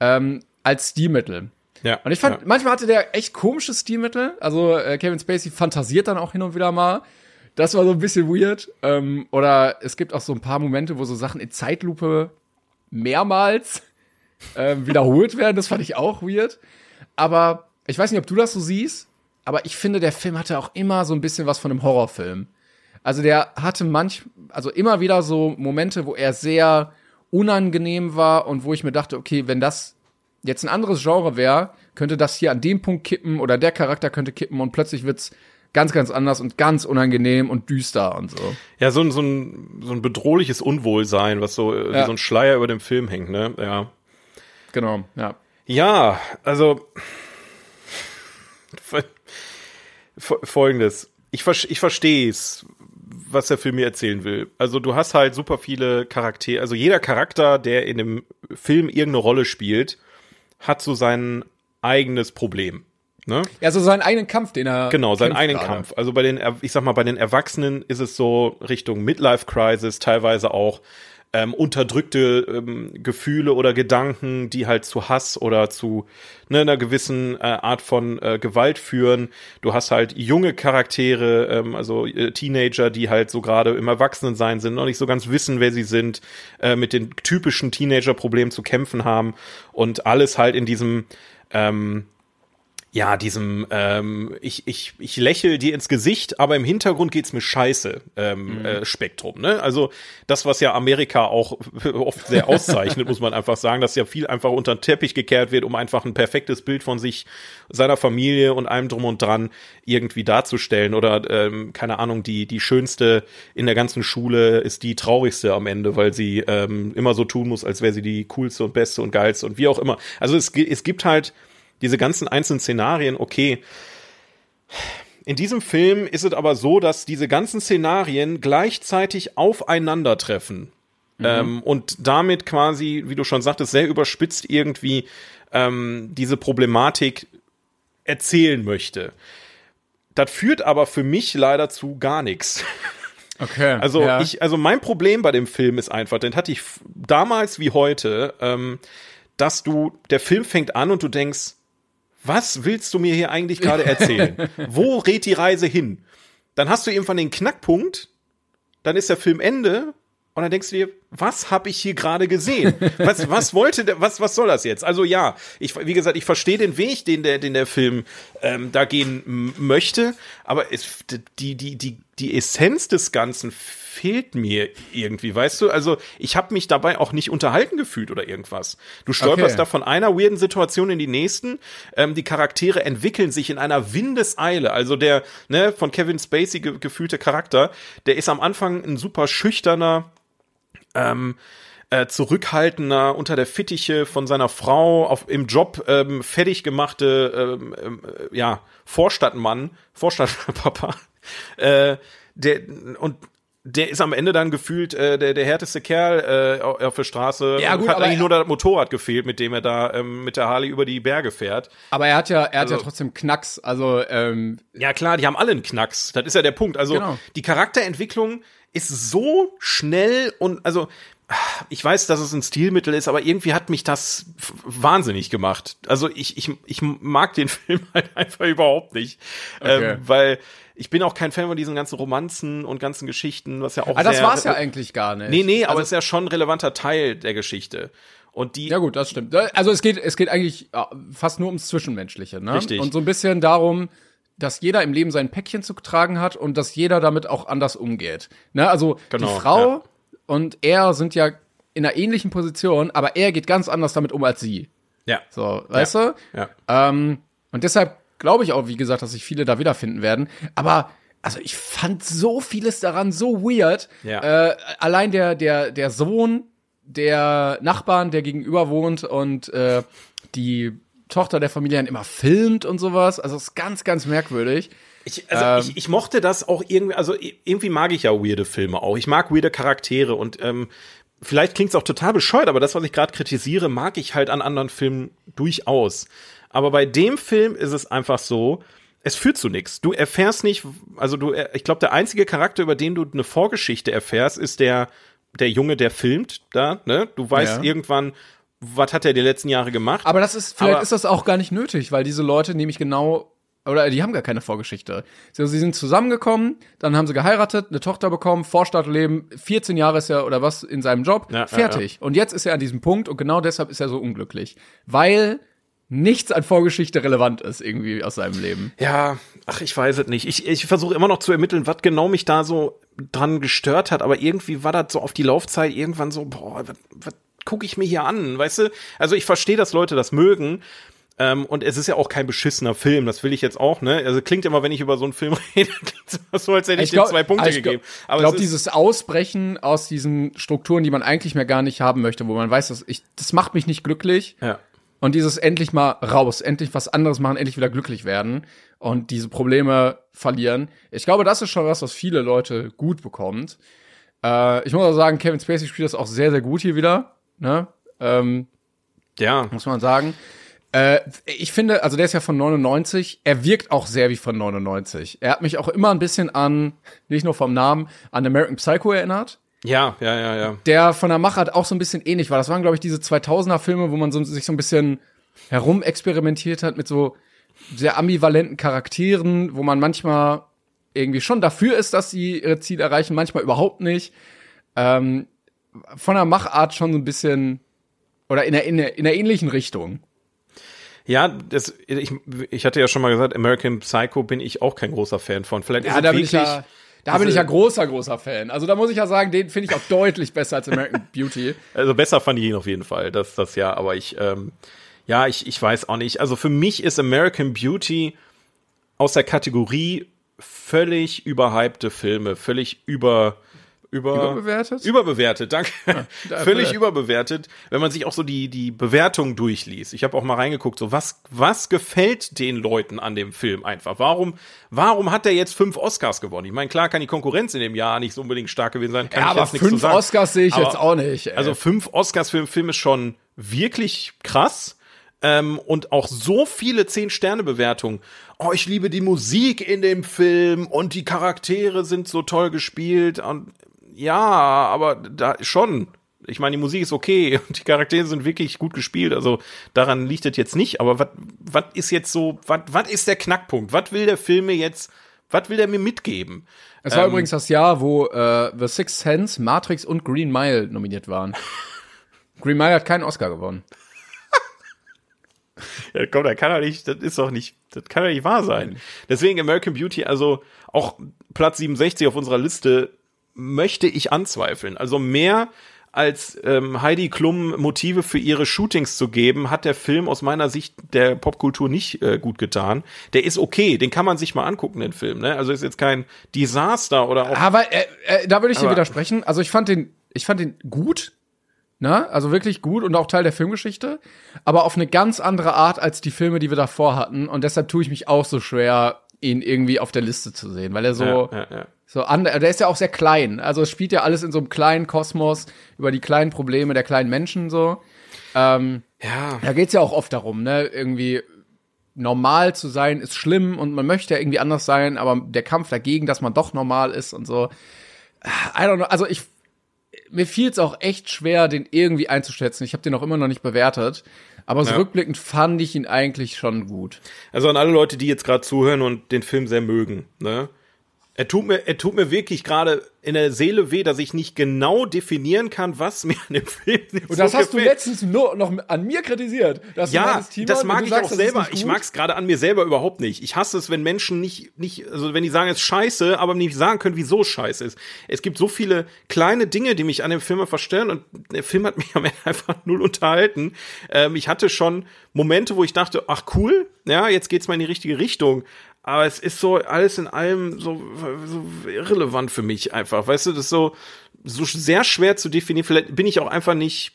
ähm, als Stilmittel. Ja. Und ich fand, ja. manchmal hatte der echt komische Stilmittel. Also äh, Kevin Spacey fantasiert dann auch hin und wieder mal. Das war so ein bisschen weird. Ähm, oder es gibt auch so ein paar Momente, wo so Sachen in Zeitlupe mehrmals ähm, wiederholt werden. Das fand ich auch weird. Aber ich weiß nicht, ob du das so siehst, aber ich finde, der Film hatte auch immer so ein bisschen was von einem Horrorfilm. Also der hatte manch, also immer wieder so Momente, wo er sehr unangenehm war und wo ich mir dachte, okay, wenn das jetzt ein anderes Genre wäre, könnte das hier an dem Punkt kippen oder der Charakter könnte kippen und plötzlich wird's ganz, ganz anders und ganz unangenehm und düster und so. Ja, so ein, so ein, so ein bedrohliches Unwohlsein, was so äh, wie Ja. so ein Schleier über dem Film hängt, ne? Ja. Genau, ja. Ja, also fol- fol- folgendes. Ich, ich verstehe es, was der Film mir erzählen will. Also du hast halt super viele Charaktere, also jeder Charakter, der in dem Film irgendeine Rolle spielt, hat so sein eigenes Problem. Ne? Ja, so seinen eigenen Kampf, den er. Genau, seinen eigenen gerade. Kampf. Also bei den, ich sag mal, bei den Erwachsenen ist es so Richtung Midlife Crisis, teilweise auch ähm, unterdrückte ähm, Gefühle oder Gedanken, die halt zu Hass oder zu ne, einer gewissen äh, Art von äh, Gewalt führen. Du hast halt junge Charaktere, ähm, also äh, Teenager, die halt so gerade im Erwachsenensein sind, noch nicht so ganz wissen, wer sie sind, äh, mit den typischen Teenager-Problemen zu kämpfen haben und alles halt in diesem ähm, ja, diesem, ähm, ich, ich, ich lächel dir ins Gesicht, aber im Hintergrund geht's mir scheiße ähm, äh, Spektrum. Ne? Also das, was ja Amerika auch oft sehr auszeichnet, muss man einfach sagen, dass ja viel einfach unter den Teppich gekehrt wird, um einfach ein perfektes Bild von sich, seiner Familie und allem drum und dran irgendwie darzustellen. Oder, ähm, keine Ahnung, die, die schönste in der ganzen Schule ist die traurigste am Ende, weil sie ähm, immer so tun muss, als wäre sie die coolste und beste und geilste und wie auch immer. Also es, es gibt halt diese ganzen einzelnen Szenarien, okay. In diesem Film ist es aber so, dass diese ganzen Szenarien gleichzeitig aufeinandertreffen. Ähm, und damit quasi, wie du schon sagtest, sehr überspitzt irgendwie ähm, diese Problematik erzählen möchte. Das führt aber für mich leider zu gar nichts. Okay. Also ja. ich, also mein Problem bei dem Film ist einfach, den hatte ich damals wie heute, ähm, dass du, der Film fängt an und du denkst, was willst du mir hier eigentlich gerade erzählen? Wo rät die Reise hin? Dann hast du irgendwann den Knackpunkt, dann ist der Film Ende und dann denkst du dir, was habe ich hier gerade gesehen? Was, was wollte der, was, was soll das jetzt? Also ja, ich, wie gesagt, ich verstehe den Weg, den der, den der Film ähm, da gehen möchte, aber es, die, die, die, die Essenz des Ganzen fehlt mir irgendwie, weißt du? Also ich habe mich dabei auch nicht unterhalten gefühlt oder irgendwas. Du stolperst Okay. da von einer weirden Situation in die nächsten. Ähm, die Charaktere entwickeln sich in einer Windeseile. Also der ne, von Kevin Spacey ge gefühlte Charakter, der ist am Anfang ein super schüchterner, ähm, äh, zurückhaltender, unter der Fittiche von seiner Frau auf, im Job ähm, fertig gemachte, ähm, äh, ja, Vorstadtmann, Vorstadtpapa, äh, der, und der ist am Ende dann gefühlt äh, der, der härteste Kerl äh, au- auf der Straße. Ja, gut, hat eigentlich nur das Motorrad gefehlt, mit dem er da ähm, mit der Harley über die Berge fährt. aber er hat ja, er hat Also- ja trotzdem Knacks. Also ähm, Ja, klar, die haben alle einen Knacks. Das ist ja der Punkt. Also Genau. die Charakterentwicklung ist so schnell und also ich weiß, dass es ein Stilmittel ist, aber irgendwie hat mich das wahnsinnig gemacht. Also ich, ich, ich mag den Film halt einfach überhaupt nicht. Okay. Ähm, weil ich bin auch kein Fan von diesen ganzen Romanzen und ganzen Geschichten, was ja auch ah, das sehr, war's ja eigentlich gar nicht. Nee, nee, aber also, es ist ja schon ein relevanter Teil der Geschichte. Und die Ja gut, das stimmt. Also es geht, es geht eigentlich ja, fast nur ums Zwischenmenschliche, ne? Richtig. Und so ein bisschen darum, dass jeder im Leben sein Päckchen zu tragen hat und dass jeder damit auch anders umgeht. Ne? Also Genau, die Frau ja. Und er sind ja in einer ähnlichen Position, aber er geht ganz anders damit um als sie. ja, So, weißt du? ja. Ähm, und deshalb glaube ich auch, wie gesagt, dass sich viele da wiederfinden werden. Aber also ich fand so vieles daran so weird. Ja. Äh, allein der der der Sohn der Nachbarn, der gegenüber wohnt und äh, die Tochter der Familie dann immer filmt und sowas. Also es ist ganz, ganz merkwürdig. Ich, also Ähm. ich, ich mochte das auch irgendwie, also irgendwie mag ich ja weirde Filme auch. Ich mag weirde Charaktere und ähm, vielleicht klingt's auch total bescheuert, aber das, was ich gerade kritisiere, mag ich halt an anderen Filmen durchaus. Aber bei dem Film ist es einfach so, es führt zu nichts. Du erfährst nicht, also du, ich glaube, der einzige Charakter, über den du eine Vorgeschichte erfährst, ist der der Junge, der filmt da. Ne, du weißt Ja. irgendwann, was hat er die letzten Jahre gemacht. Aber das ist, vielleicht Aber- ist das auch gar nicht nötig, weil diese Leute nämlich genau, oder die haben gar keine Vorgeschichte. Also sie sind zusammengekommen, dann haben sie geheiratet, eine Tochter bekommen, Vorstadtleben, 14 Jahre ist er oder was in seinem Job, Ja, ja, fertig. Und jetzt ist er an diesem Punkt und genau deshalb ist er so unglücklich. Weil nichts an Vorgeschichte relevant ist irgendwie aus seinem Leben. Ja, ach, ich weiß es nicht. Ich, ich versuche immer noch zu ermitteln, was genau mich da so dran gestört hat, aber irgendwie war das so auf die Laufzeit irgendwann so, boah, was, was gucke ich mir hier an, weißt du? Also ich verstehe, dass Leute das mögen. Ähm, und es ist ja auch kein beschissener Film, das will ich jetzt auch, ne? Also klingt immer, wenn ich über so einen Film rede, so, als hätte ich, glaub- dir zwei Punkte ich gegeben. Ich glaube, dieses Ausbrechen aus diesen Strukturen, die man eigentlich mehr gar nicht haben möchte, wo man weiß, dass ich, das macht mich nicht glücklich. ja. Und dieses endlich mal raus, endlich was anderes machen, endlich wieder glücklich werden und diese Probleme verlieren. Ich glaube, das ist schon was, was viele Leute gut bekommt. Äh, ich muss auch sagen, Kevin Spacey spielt das auch sehr, sehr gut hier wieder. Ne? Ähm, Ja, muss man sagen. Äh, ich finde, also der ist ja von 99, er wirkt auch sehr wie von 99. Er hat mich auch immer ein bisschen an, nicht nur vom Namen, an American Psycho erinnert ja, ja, ja, ja. der von der Machart auch so ein bisschen ähnlich war. Das waren, glaube ich, diese 2000er Filme, wo man so, sich so ein bisschen herumexperimentiert hat mit so sehr ambivalenten Charakteren, wo man manchmal irgendwie schon dafür ist, dass sie ihre Ziele erreichen, manchmal überhaupt nicht. Ähm, von der Machart schon so ein bisschen oder in der, in der, in der ähnlichen Richtung. Ja, das, ich, ich hatte ja schon mal gesagt, American Psycho bin ich auch kein großer Fan von. Vielleicht ist Ja, es da bin ich ja, da bin ich ja großer, großer Fan. Also da muss ich ja sagen, den finde ich auch deutlich besser als American Beauty. Also besser fand ich ihn auf jeden Fall, das, das ja, aber ich, ähm, ja, ich, ich weiß auch nicht. Also für mich ist American Beauty aus der Kategorie völlig überhypte Filme, völlig über, über, Überbewertet? Überbewertet, danke. da- völlig überbewertet, wenn man sich auch so die, die Bewertung durchliest. Ich habe auch mal reingeguckt, so was, was gefällt den Leuten an dem Film einfach? Warum, warum hat der jetzt fünf Oscars gewonnen? Ich meine, klar kann die Konkurrenz in dem Jahr nicht so unbedingt stark gewesen sein. Kann Ja, ich aber fünf. Oscars sehe ich Aber- jetzt auch nicht. Ey. also fünf Oscars für einen Film ist schon wirklich krass. Ähm, und auch so viele Zehn-Sterne-Bewertungen. Oh, ich liebe die Musik in dem Film und die Charaktere sind so toll gespielt. Und ja, aber da schon. Ich meine, die Musik ist okay und die Charaktere sind wirklich gut gespielt. Also daran liegt es jetzt nicht. Aber was ist jetzt so, was was ist der Knackpunkt? Was will der Film mir jetzt, was will der mir mitgeben? Es war Ähm, übrigens das Jahr, wo äh, The Sixth Sense, Matrix und Green Mile nominiert waren. Green Mile hat keinen Oscar gewonnen. Ja, komm, da kann er nicht, das ist doch nicht, das kann ja nicht wahr sein. Deswegen American Beauty, also auch Platz 67 auf unserer Liste, möchte ich anzweifeln. Also mehr als ähm, Heidi Klum Motive für ihre Shootings zu geben, hat der Film aus meiner Sicht der Popkultur nicht äh, gut getan. Der ist okay, den kann man sich mal angucken, den Film. Ne? Also ist jetzt kein Desaster oder auch. Aber äh, äh, da würde ich dir widersprechen. Also ich fand den, ich fand den gut. Ne? Also wirklich gut und auch Teil der Filmgeschichte. Aber auf eine ganz andere Art als die Filme, die wir davor hatten. Und deshalb tue ich mich auch so schwer, ihn irgendwie auf der Liste zu sehen, weil er so, ja, ja, ja. So, der ist ja auch sehr klein. Also es spielt ja alles in so einem kleinen Kosmos über die kleinen Probleme der kleinen Menschen so. Ähm, ja. da geht's ja auch oft darum, ne, irgendwie normal zu sein ist schlimm und man möchte ja irgendwie anders sein, aber der Kampf dagegen, dass man doch normal ist und so. I don't know. Also ich mir fiel es auch echt schwer, den irgendwie einzuschätzen. Ich habe den auch immer noch nicht bewertet, aber so Ja. rückblickend fand ich ihn eigentlich schon gut. Also an alle Leute, die jetzt gerade zuhören und den Film sehr mögen, ne? Er tut mir, er tut mir wirklich gerade in der Seele weh, dass ich nicht genau definieren kann, was mir an dem Film nicht Und das so hast du gefällt. letztens nur noch an mir kritisiert. Du Ja, das mag du ich sagst, auch selber. Ich mag es gerade an mir selber überhaupt nicht. Ich hasse es, wenn Menschen nicht, nicht, also wenn die sagen, es ist scheiße, aber nicht sagen können, wieso es scheiße ist. Es gibt so viele kleine Dinge, die mich an dem Film verstören und der Film hat mich am Ende einfach null unterhalten. Ähm, ich hatte schon Momente, wo ich dachte, ach cool, ja, jetzt geht's mal in die richtige Richtung. Aber es ist so alles in allem so, so irrelevant für mich einfach. Weißt du, das ist so, so sehr schwer zu definieren. Vielleicht bin ich auch einfach nicht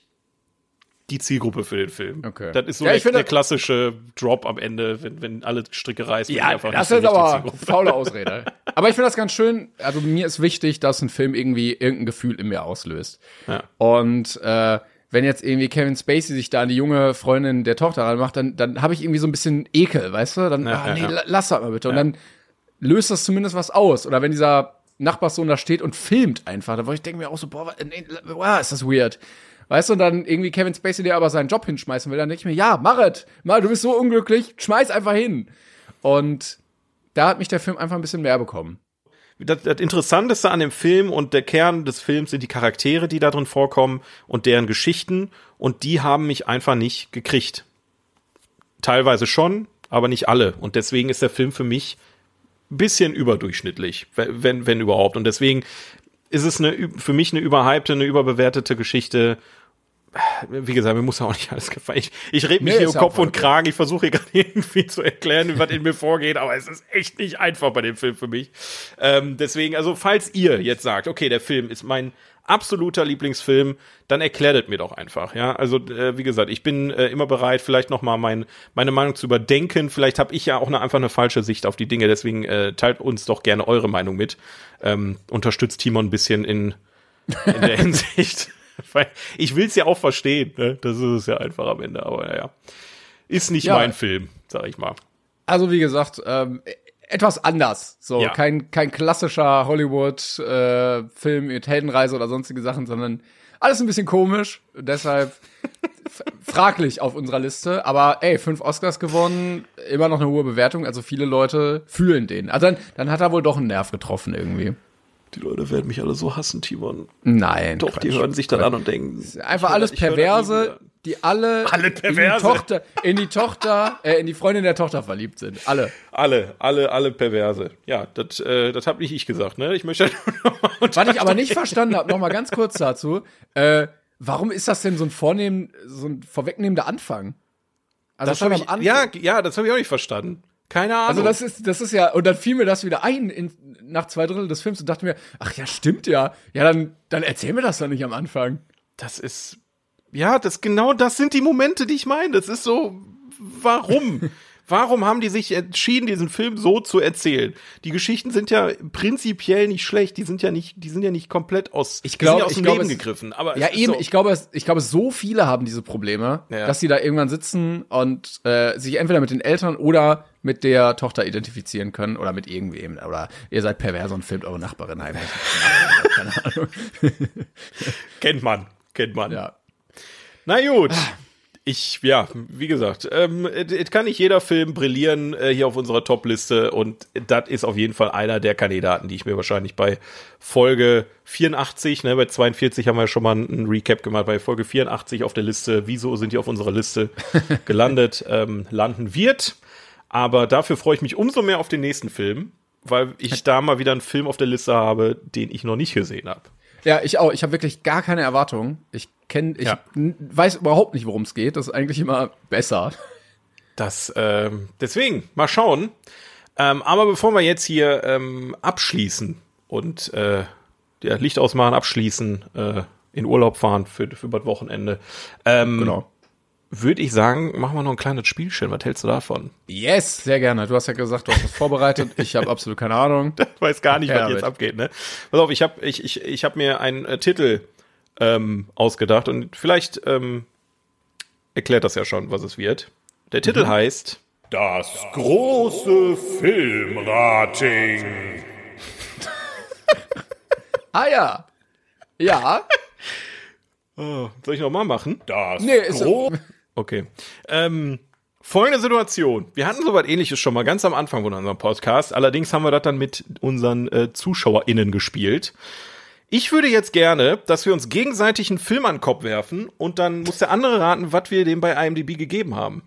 die Zielgruppe für den Film. Okay. Das ist so Ja, der, der klassische Drop am Ende, wenn, wenn alle Stricke reißen. Ja, einfach das nicht ist so aber faule Ausrede. aber ich finde das ganz schön. Also mir ist wichtig, dass ein Film irgendwie irgendein Gefühl in mir auslöst. Ja. Und äh, wenn jetzt irgendwie Kevin Spacey sich da an die junge Freundin der Tochter ranmacht, dann, dann habe ich irgendwie so ein bisschen Ekel, weißt du? Dann, Ja, ah, ja, nee, ja. la- lass das mal bitte. Und dann löst das zumindest was aus. Oder wenn dieser Nachbarssohn da steht und filmt einfach, da wo ich denke mir auch so, boah, wa- nee, wow, ist das weird. Weißt du, und dann irgendwie Kevin Spacey, der aber seinen Job hinschmeißen will, dann denke ich mir, ja, mach es. Mal, du bist so unglücklich, schmeiß einfach hin. Und da hat mich der Film einfach ein bisschen mehr bekommen. Das, das Interessanteste an dem Film und der Kern des Films sind die Charaktere, die da drin vorkommen und deren Geschichten und die haben mich einfach nicht gekriegt. Teilweise schon, aber nicht alle und deswegen ist der Film für mich ein bisschen überdurchschnittlich, wenn, wenn überhaupt und deswegen ist es eine, für mich eine überhypte, eine überbewertete Geschichte. Wie gesagt, mir muss ja auch nicht alles gefallen. Ich, ich rede mich Nee, hier um Kopf und Kragen. Ich versuche hier gerade irgendwie zu erklären, was in mir vorgeht, aber es ist echt nicht einfach bei dem Film für mich. Ähm, deswegen, also falls ihr jetzt sagt, okay, der Film ist mein absoluter Lieblingsfilm, dann erklärt mir doch einfach. Ja, also äh, wie gesagt, ich bin äh, immer bereit, vielleicht noch mal mein, meine Meinung zu überdenken. Vielleicht habe ich ja auch eine, einfach eine falsche Sicht auf die Dinge. Deswegen äh, teilt uns doch gerne eure Meinung mit. Ähm, unterstützt Timon ein bisschen in, in der Hinsicht. Ich will es ja auch verstehen. Ne? Das ist es ja einfach am Ende. Aber naja, ist nicht Ja. mein Film, sag ich mal. Also wie gesagt, ähm, etwas anders. So, Ja. kein, kein klassischer Hollywood-Film mit Heldenreise oder sonstige Sachen, sondern alles ein bisschen komisch. Deshalb fraglich auf unserer Liste. Aber ey, fünf Oscars gewonnen, immer noch eine hohe Bewertung. Also viele Leute fühlen den. Also dann, dann hat er wohl doch einen Nerv getroffen irgendwie. Die Leute werden mich alle so hassen, Timon. Nein. Doch, die Quatsch. hören sich dann an und denken. Einfach alles höre das Perverse, die alle, Alle in die Perverse. Tochter, in die Tochter, äh, in die Freundin der Tochter verliebt sind. Alle. Alle, alle, alle Perverse. Ja, das äh, das habe nicht ich gesagt, ne? Ich möchte Was ich aber nicht verstanden habe, noch mal ganz kurz dazu, äh, warum ist das denn so ein vornehm, so ein vorwegnehmender Anfang? Also das hab ich, Anfang. ja, ja, das habe ich auch nicht verstanden. Keine Ahnung. Also das ist, das ist ja, und dann fiel mir das wieder ein in, nach zwei Drittel des Films und dachte mir, ach ja, stimmt ja. Ja, dann, dann erzähl mir das doch nicht am Anfang. das ist, ja, das genau das sind die Momente, die ich meine. Das ist so, warum? Warum haben die sich entschieden, diesen Film so zu erzählen? Die Geschichten sind ja prinzipiell nicht schlecht. Die sind ja nicht, die sind ja nicht komplett aus, Ich glaube- ja aus ich dem Leben es- gegriffen. Aber Ja, eben, so, ich glaube, es, ich glaube, so viele haben diese Probleme, Ja. dass sie da irgendwann sitzen und äh, sich entweder mit den Eltern oder mit der Tochter identifizieren können oder mit irgendwem. Oder ihr seid pervers und filmt eure Nachbarin heimlich. Keine Ahnung. kennt man, kennt man. Ja. Na gut. Ich, ja, wie gesagt, ähm, kann nicht jeder Film brillieren äh, hier auf unserer Top-Liste und das ist auf jeden Fall einer der Kandidaten, die ich mir wahrscheinlich bei Folge 84, ne, bei 42 haben wir schon mal einen Recap gemacht, bei Folge 84 auf der Liste, wieso sind die auf unserer Liste gelandet, ähm, landen wird. Aber dafür freue ich mich umso mehr auf den nächsten Film, weil ich da mal wieder einen Film auf der Liste habe, den ich noch nicht gesehen habe. Ja, ich auch. Ich habe wirklich gar keine Erwartungen. Ich kenne, ich Ja. weiß überhaupt nicht, worum es geht. Das ist eigentlich immer besser. Das, ähm, deswegen, mal schauen. Ähm, aber bevor wir jetzt hier ähm, abschließen und äh, ja, Licht ausmachen, abschließen, äh, in Urlaub fahren für, für das Wochenende, ähm, Genau. Würde ich sagen, machen wir noch ein kleines Spielchen. Was hältst du davon? Yes, sehr gerne. Du hast ja gesagt, du hast was vorbereitet. Ich habe absolut keine Ahnung. Ich weiß gar nicht, Ja, was jetzt abgeht. Ne? Pass auf, ich habe ich, ich, ich hab mir einen äh, Titel ähm, ausgedacht und vielleicht ähm, erklärt das ja schon, was es wird. Der Titel heißt Das große Filmrating. Ah ja. Ja. oh, Soll ich noch mal machen? Das Nee, ist Okay. Ähm, folgende Situation. Wir hatten sowas ähnliches schon mal ganz am Anfang von unserem Podcast. Allerdings haben wir das dann mit unseren äh, ZuschauerInnen gespielt. Ich würde jetzt gerne, dass wir uns gegenseitig einen Film an den Kopf werfen und dann muss der andere raten, was wir dem bei IMDb gegeben haben.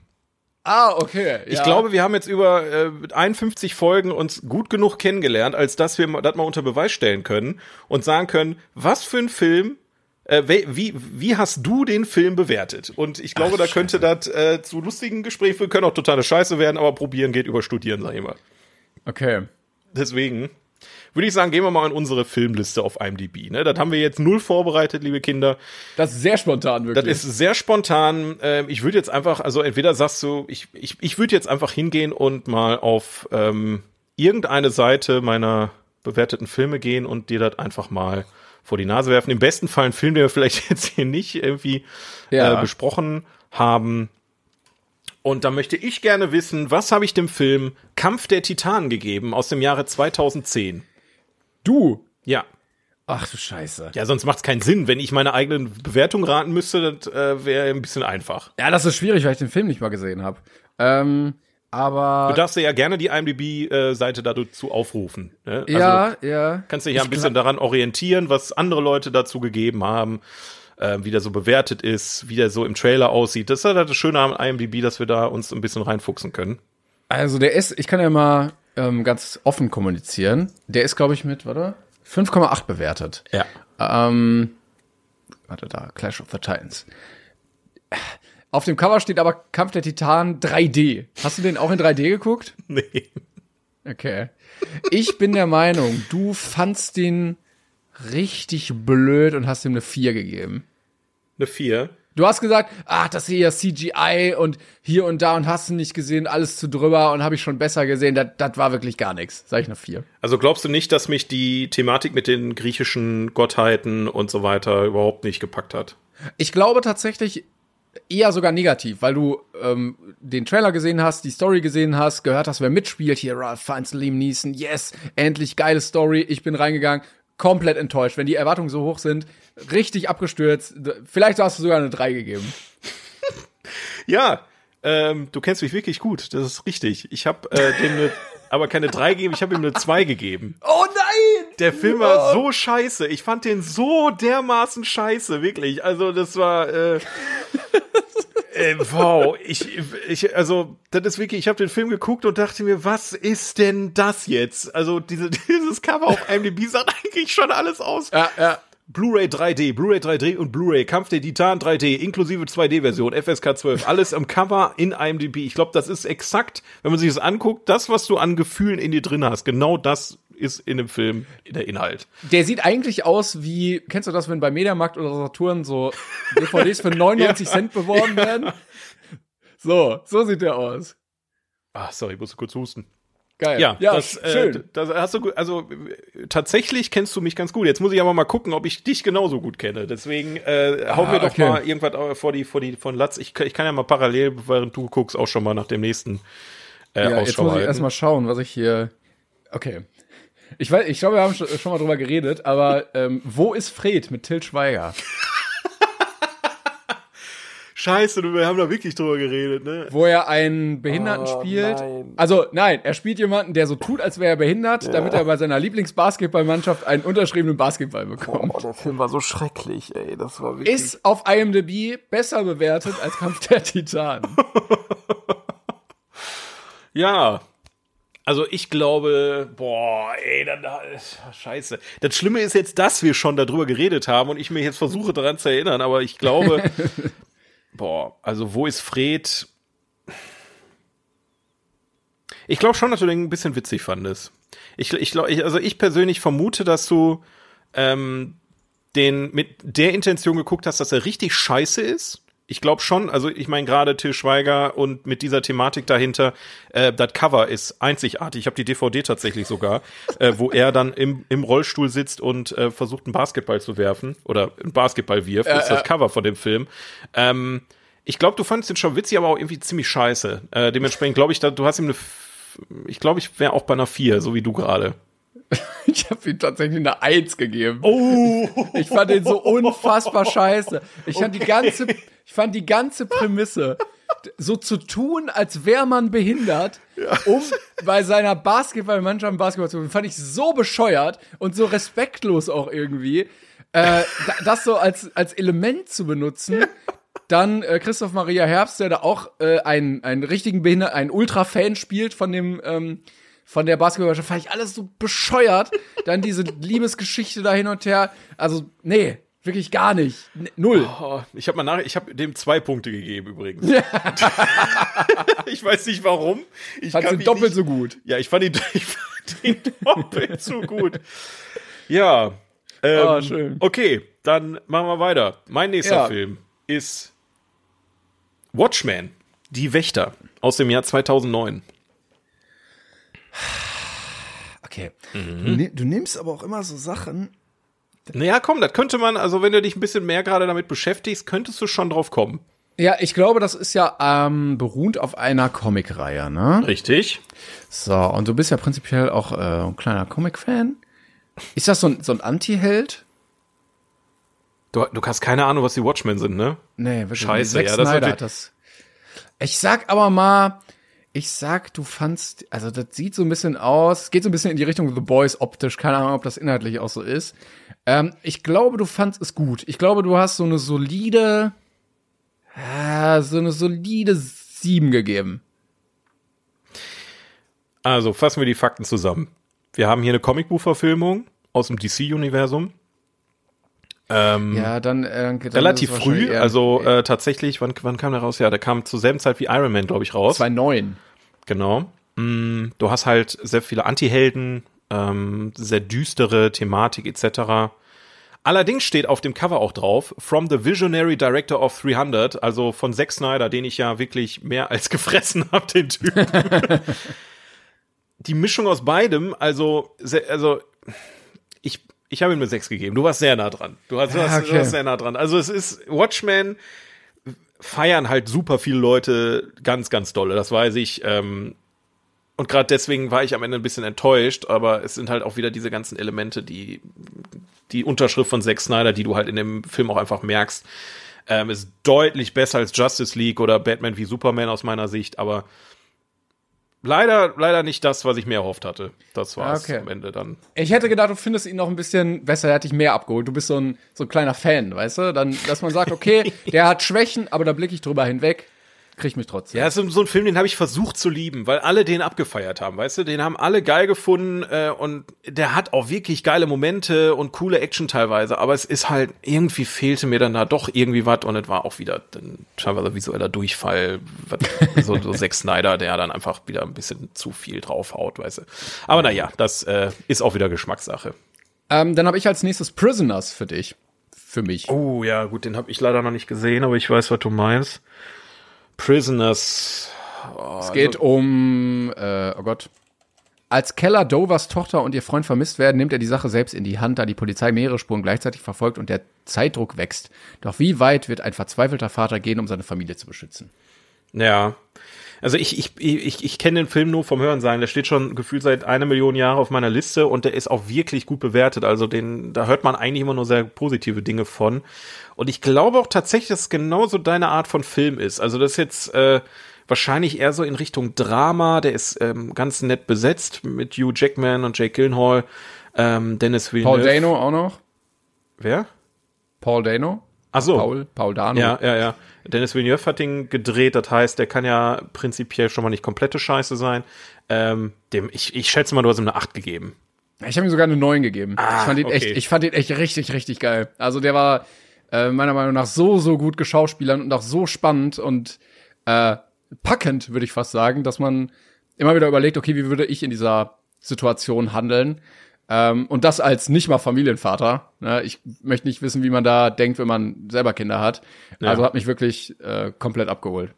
Ah, okay. Ich glaube, wir haben jetzt über äh, 51 Folgen uns gut genug kennengelernt, als dass wir das mal unter Beweis stellen können und sagen können, was für ein Film, äh, wie, wie hast du den Film bewertet? Und ich glaube, da könnte das äh, zu lustigen Gesprächen führen, können auch totale Scheiße werden, aber probieren geht über studieren, sag ich mal. Okay. Deswegen würde ich sagen, gehen wir mal in unsere Filmliste auf IMDb. Ne? Das haben wir jetzt null vorbereitet, liebe Kinder. Das ist sehr spontan, Das wirklich. ist sehr spontan. Ähm, ich würde jetzt einfach, also entweder sagst du, ich, ich, ich würde jetzt einfach hingehen und mal auf ähm, irgendeine Seite meiner bewerteten Filme gehen und dir das einfach mal vor die Nase werfen. Im besten Fall einen Film, den wir vielleicht jetzt hier nicht irgendwie Ja. äh, besprochen haben. Und da möchte ich gerne wissen, was habe ich dem Film Kampf der Titanen gegeben aus dem Jahre 2010? du. Ja. Ach du Scheiße. Ja, sonst macht es keinen Sinn. Wenn ich meine eigenen Bewertung raten müsste, das äh, wäre ein bisschen einfach. Ja, das ist schwierig, weil ich den Film nicht mal gesehen habe. Ähm, aber Du darfst ja gerne die IMDb-Seite dazu aufrufen. Ne? Also ja, du ja. kannst dich ja ein bisschen daran orientieren, was andere Leute dazu gegeben haben, äh, wie der so bewertet ist, wie der so im Trailer aussieht. Das ist halt das Schöne am IMDb, dass wir da uns ein bisschen reinfuchsen können. Also der ist, ich kann ja mal ähm, ganz offen kommunizieren. Der ist, glaube ich, mit, warte, 5,8 bewertet. Ja. Ähm, warte da, Clash of the Titans. Auf dem Cover steht aber Kampf der Titanen 3D. Hast du den auch in 3D geguckt? Nee. Okay. Ich bin der Meinung, du fandst den richtig blöd und hast ihm eine 4 gegeben. Eine 4. Du hast gesagt, ach, das hier ist CGI und hier und da und hast du nicht gesehen, alles zu drüber und habe ich schon besser gesehen. Das, das war wirklich gar nichts. Sag ich eine 4. Also glaubst du nicht, dass mich die Thematik mit den griechischen Gottheiten und so weiter überhaupt nicht gepackt hat? Ich glaube tatsächlich eher sogar negativ, weil du ähm, den Trailer gesehen hast, die Story gesehen hast, gehört hast, wer mitspielt. Hier Ralph Fiennes, Liam Neeson, yes, endlich geile Story. Ich bin reingegangen, komplett enttäuscht. Wenn die Erwartungen so hoch sind, richtig abgestürzt. Vielleicht hast du sogar eine 3 gegeben. Ja, ähm, du kennst mich wirklich gut, das ist richtig. Ich habe äh, dem ne, aber keine 3 gegeben, ich habe ihm eine 2 gegeben. Oh nein! Der Film war so scheiße. Ich fand den so dermaßen scheiße, wirklich. Also das war äh, äh, wow. Ich, ich also das ist wirklich. Ich habe den Film geguckt und dachte mir, was ist denn das jetzt? Also diese, dieses Cover auf IMDb sagt eigentlich schon alles aus. Ja, ja. Blu-ray 3D, Blu-ray 3D und Blu-ray, Kampf der Titan 3D, inklusive 2D-Version, FSK 12, alles am Cover in IMDb. Ich glaube, das ist exakt, wenn man sich das anguckt, das, was du an Gefühlen in dir drin hast, genau das ist in dem Film der Inhalt. Der sieht eigentlich aus wie, kennst du das, wenn bei Mediamarkt oder Saturn so DVDs für 99 Cent beworben werden? So, so sieht der aus. Ah, sorry, ich musste kurz husten. Geil. Ja, ja das, schön. Äh, das hast du gut, also äh, tatsächlich kennst du mich ganz gut. Jetzt muss ich aber mal gucken, ob ich dich genauso gut kenne. Deswegen äh, hau Ah, mir doch okay. mal irgendwas vor die vor die von Latz. Ich, ich kann ja mal parallel, während du guckst, auch schon mal nach dem nächsten äh, ja, jetzt Ausschau muss ich erstmal schauen, was ich hier. Okay. Ich weiß, ich glaube, wir haben schon, schon mal drüber geredet, aber ähm, wo ist Fred mit Till Schweiger? Scheiße, wir haben da wirklich drüber geredet, ne? Wo er einen Behinderten Oh, spielt. Also nein, er spielt jemanden, der so tut, als wäre er behindert, damit er bei seiner Lieblingsbasketballmannschaft einen unterschriebenen Basketball bekommt. Oh, der Film war so schrecklich, ey. Das war wirklich. Ist auf IMDb besser bewertet als Kampf der Titanen. Ja. Also ich glaube, boah, ey, dann, scheiße. Das Schlimme ist jetzt, dass wir schon darüber geredet haben und ich mir jetzt versuche daran zu erinnern, aber ich glaube, boah, also wo ist Fred? Ich glaube schon, dass du den ein bisschen witzig fandest. Ich, ich ich, also ich persönlich vermute, dass du ähm, den mit der Intention geguckt hast, dass er richtig scheiße ist. Ich glaube schon, also ich meine gerade Till Schweiger und mit dieser Thematik dahinter, äh, das Cover ist einzigartig. Ich habe die DVD tatsächlich sogar, äh, wo er dann im, im Rollstuhl sitzt und äh, versucht, einen Basketball zu werfen oder einen Basketball wirft. Das ist das Cover von dem Film. Ähm, ich glaube, du fandest den schon witzig, aber auch irgendwie ziemlich scheiße. Äh, dementsprechend glaube ich, da, du hast ihm eine, ich glaube, ich wäre auch bei einer 4, so wie du gerade. Ich habe ihm tatsächlich eine Eins gegeben. Oh! Ich fand den so unfassbar scheiße. Ich fand die ganze, ich fand die ganze Prämisse, so zu tun, als wäre man behindert, um bei seiner Basketballmannschaft Basketball zu spielen, fand ich so bescheuert und so respektlos auch irgendwie, äh, da- das so als, als Element zu benutzen. Dann äh, Christoph Maria Herbst, der da auch äh, einen, einen richtigen Behinder, einen Ultra-Fan spielt von dem, ähm, von der Basketballmannschaft, fand ich alles so bescheuert. Dann diese Liebesgeschichte da hin und her. Also, nee, Wirklich gar nicht. N null. Oh, ich habe mal nach, ich habe dem zwei Punkte gegeben übrigens. ich weiß nicht warum. Ich du mich doppelt nicht, so gut. Ja, ich fand ihn, ich fand ihn doppelt so gut. Ja. Ähm, Ah, schön. Okay, dann machen wir weiter. Mein nächster Ja. Film ist Watchmen, Die Wächter aus dem Jahr 2009. Okay. Mhm. Du, ne du nimmst aber auch immer so Sachen. Naja, komm, das könnte man, also wenn du dich ein bisschen mehr gerade damit beschäftigst, könntest du schon drauf kommen. Ja, ich glaube, das ist ja ähm, beruht auf einer Comicreihe, ne? Richtig. So, und du bist ja prinzipiell auch äh, ein kleiner Comic-Fan. Ist das so ein, so ein Anti-Held? Du, du hast keine Ahnung, was die Watchmen sind, ne? Nee, wirklich. Scheiße, Zack ja, das Snyder das. Ich sag aber mal, ich sag, du fandst, also das sieht so ein bisschen aus, geht so ein bisschen in die Richtung The Boys optisch, keine Ahnung, ob das inhaltlich auch so ist. Ähm, ich glaube, du fandst es gut. Ich glaube, du hast so eine solide, äh, so eine solide sieben gegeben. Also fassen wir die Fakten zusammen. Wir haben hier eine Comicbuchverfilmung aus dem DC-Universum. Ähm, Ja, dann, äh, dann relativ früh, eher- also äh, tatsächlich, wann, wann kam der raus? Ja, der kam zur selben Zeit wie Iron Man, glaube ich, raus. 2,9. Genau. Mm, Du hast halt sehr viele Anti-Helden, ähm, sehr düstere Thematik etc. Allerdings steht auf dem Cover auch drauf, from the visionary director of 300, also von Zack Snyder, den ich ja wirklich mehr als gefressen habe, den Typen. Die Mischung aus beidem, also, also ich, ich habe ihm eine 6 gegeben. Du warst sehr nah dran. Du, hast, du, Ja, hast, du okay. warst sehr nah dran. Also es ist Watchmen feiern halt super viele Leute ganz, ganz dolle. Das weiß ich. Ähm, und gerade deswegen war ich am Ende ein bisschen enttäuscht, aber es sind halt auch wieder diese ganzen Elemente, die die Unterschrift von Zack Snyder, die du halt in dem Film auch einfach merkst, ähm, ist deutlich besser als Justice League oder Batman wie Superman aus meiner Sicht, aber leider, leider nicht das, was ich mir erhofft hatte. Das war es Okay. am Ende dann. Ich hätte gedacht, du findest ihn noch ein bisschen besser, er hat dich mehr abgeholt. Du bist so ein, so ein kleiner Fan, weißt du? Dann, dass man sagt, okay, der hat Schwächen, aber da blicke ich drüber hinweg, krieg mich trotzdem. Ja, es ist so ein Film, den habe ich versucht zu lieben, weil alle den abgefeiert haben, weißt du? Den haben alle geil gefunden äh, und der hat auch wirklich geile Momente und coole Action teilweise, aber es ist halt, irgendwie fehlte mir dann da doch irgendwie was und es war auch wieder dann teilweise visueller Durchfall, so, so Zack Snyder, der dann einfach wieder ein bisschen zu viel draufhaut, weißt du? Aber naja, das äh, ist auch wieder Geschmackssache. Ähm, dann habe ich als nächstes Prisoners für dich. Für mich. Oh ja, gut, den habe ich leider noch nicht gesehen, aber ich weiß, was du meinst. Prisoners. es geht um, äh, oh Gott. Als Keller Dovers Tochter und ihr Freund vermisst werden, nimmt er die Sache selbst in die Hand, da die Polizei mehrere Spuren gleichzeitig verfolgt und der Zeitdruck wächst. Doch wie weit wird ein verzweifelter Vater gehen, um seine Familie zu beschützen? Ja. Also ich, ich, ich, ich kenne den Film nur vom Hören sein. Der steht schon gefühlt seit einer Million Jahre auf meiner Liste und der ist auch wirklich gut bewertet. Also den, da hört man eigentlich immer nur sehr positive Dinge von. Und ich glaube auch tatsächlich, dass es genauso deine Art von Film ist. Also das ist jetzt äh, wahrscheinlich eher so in Richtung Drama. Der ist ähm, ganz nett besetzt mit Hugh Jackman und Jake Gyllenhaal, ähm, Dennis Villeneuve. Paul Dano auch noch? Wer? Paul Dano? Ach so. Paul, Paul Dano. Ja, ja, ja. Dennis Villeneuve hat den gedreht, das heißt, der kann ja prinzipiell schon mal nicht komplette Scheiße sein. Ähm, dem, ich, ich schätze mal, du hast ihm eine 8 gegeben. Ich habe ihm sogar eine 9 gegeben. Ah, ich, fand ihn okay. echt, ich fand ihn echt richtig, richtig geil. Also der war äh, meiner Meinung nach so, so gut geschauspielern und auch so spannend und äh, packend, würde ich fast sagen, dass man immer wieder überlegt, okay, wie würde ich in dieser Situation handeln? Ähm, und das als nicht mal Familienvater. Ne? Ich möchte nicht wissen, wie man da denkt, wenn man selber Kinder hat. Also hat mich wirklich äh, komplett abgeholt.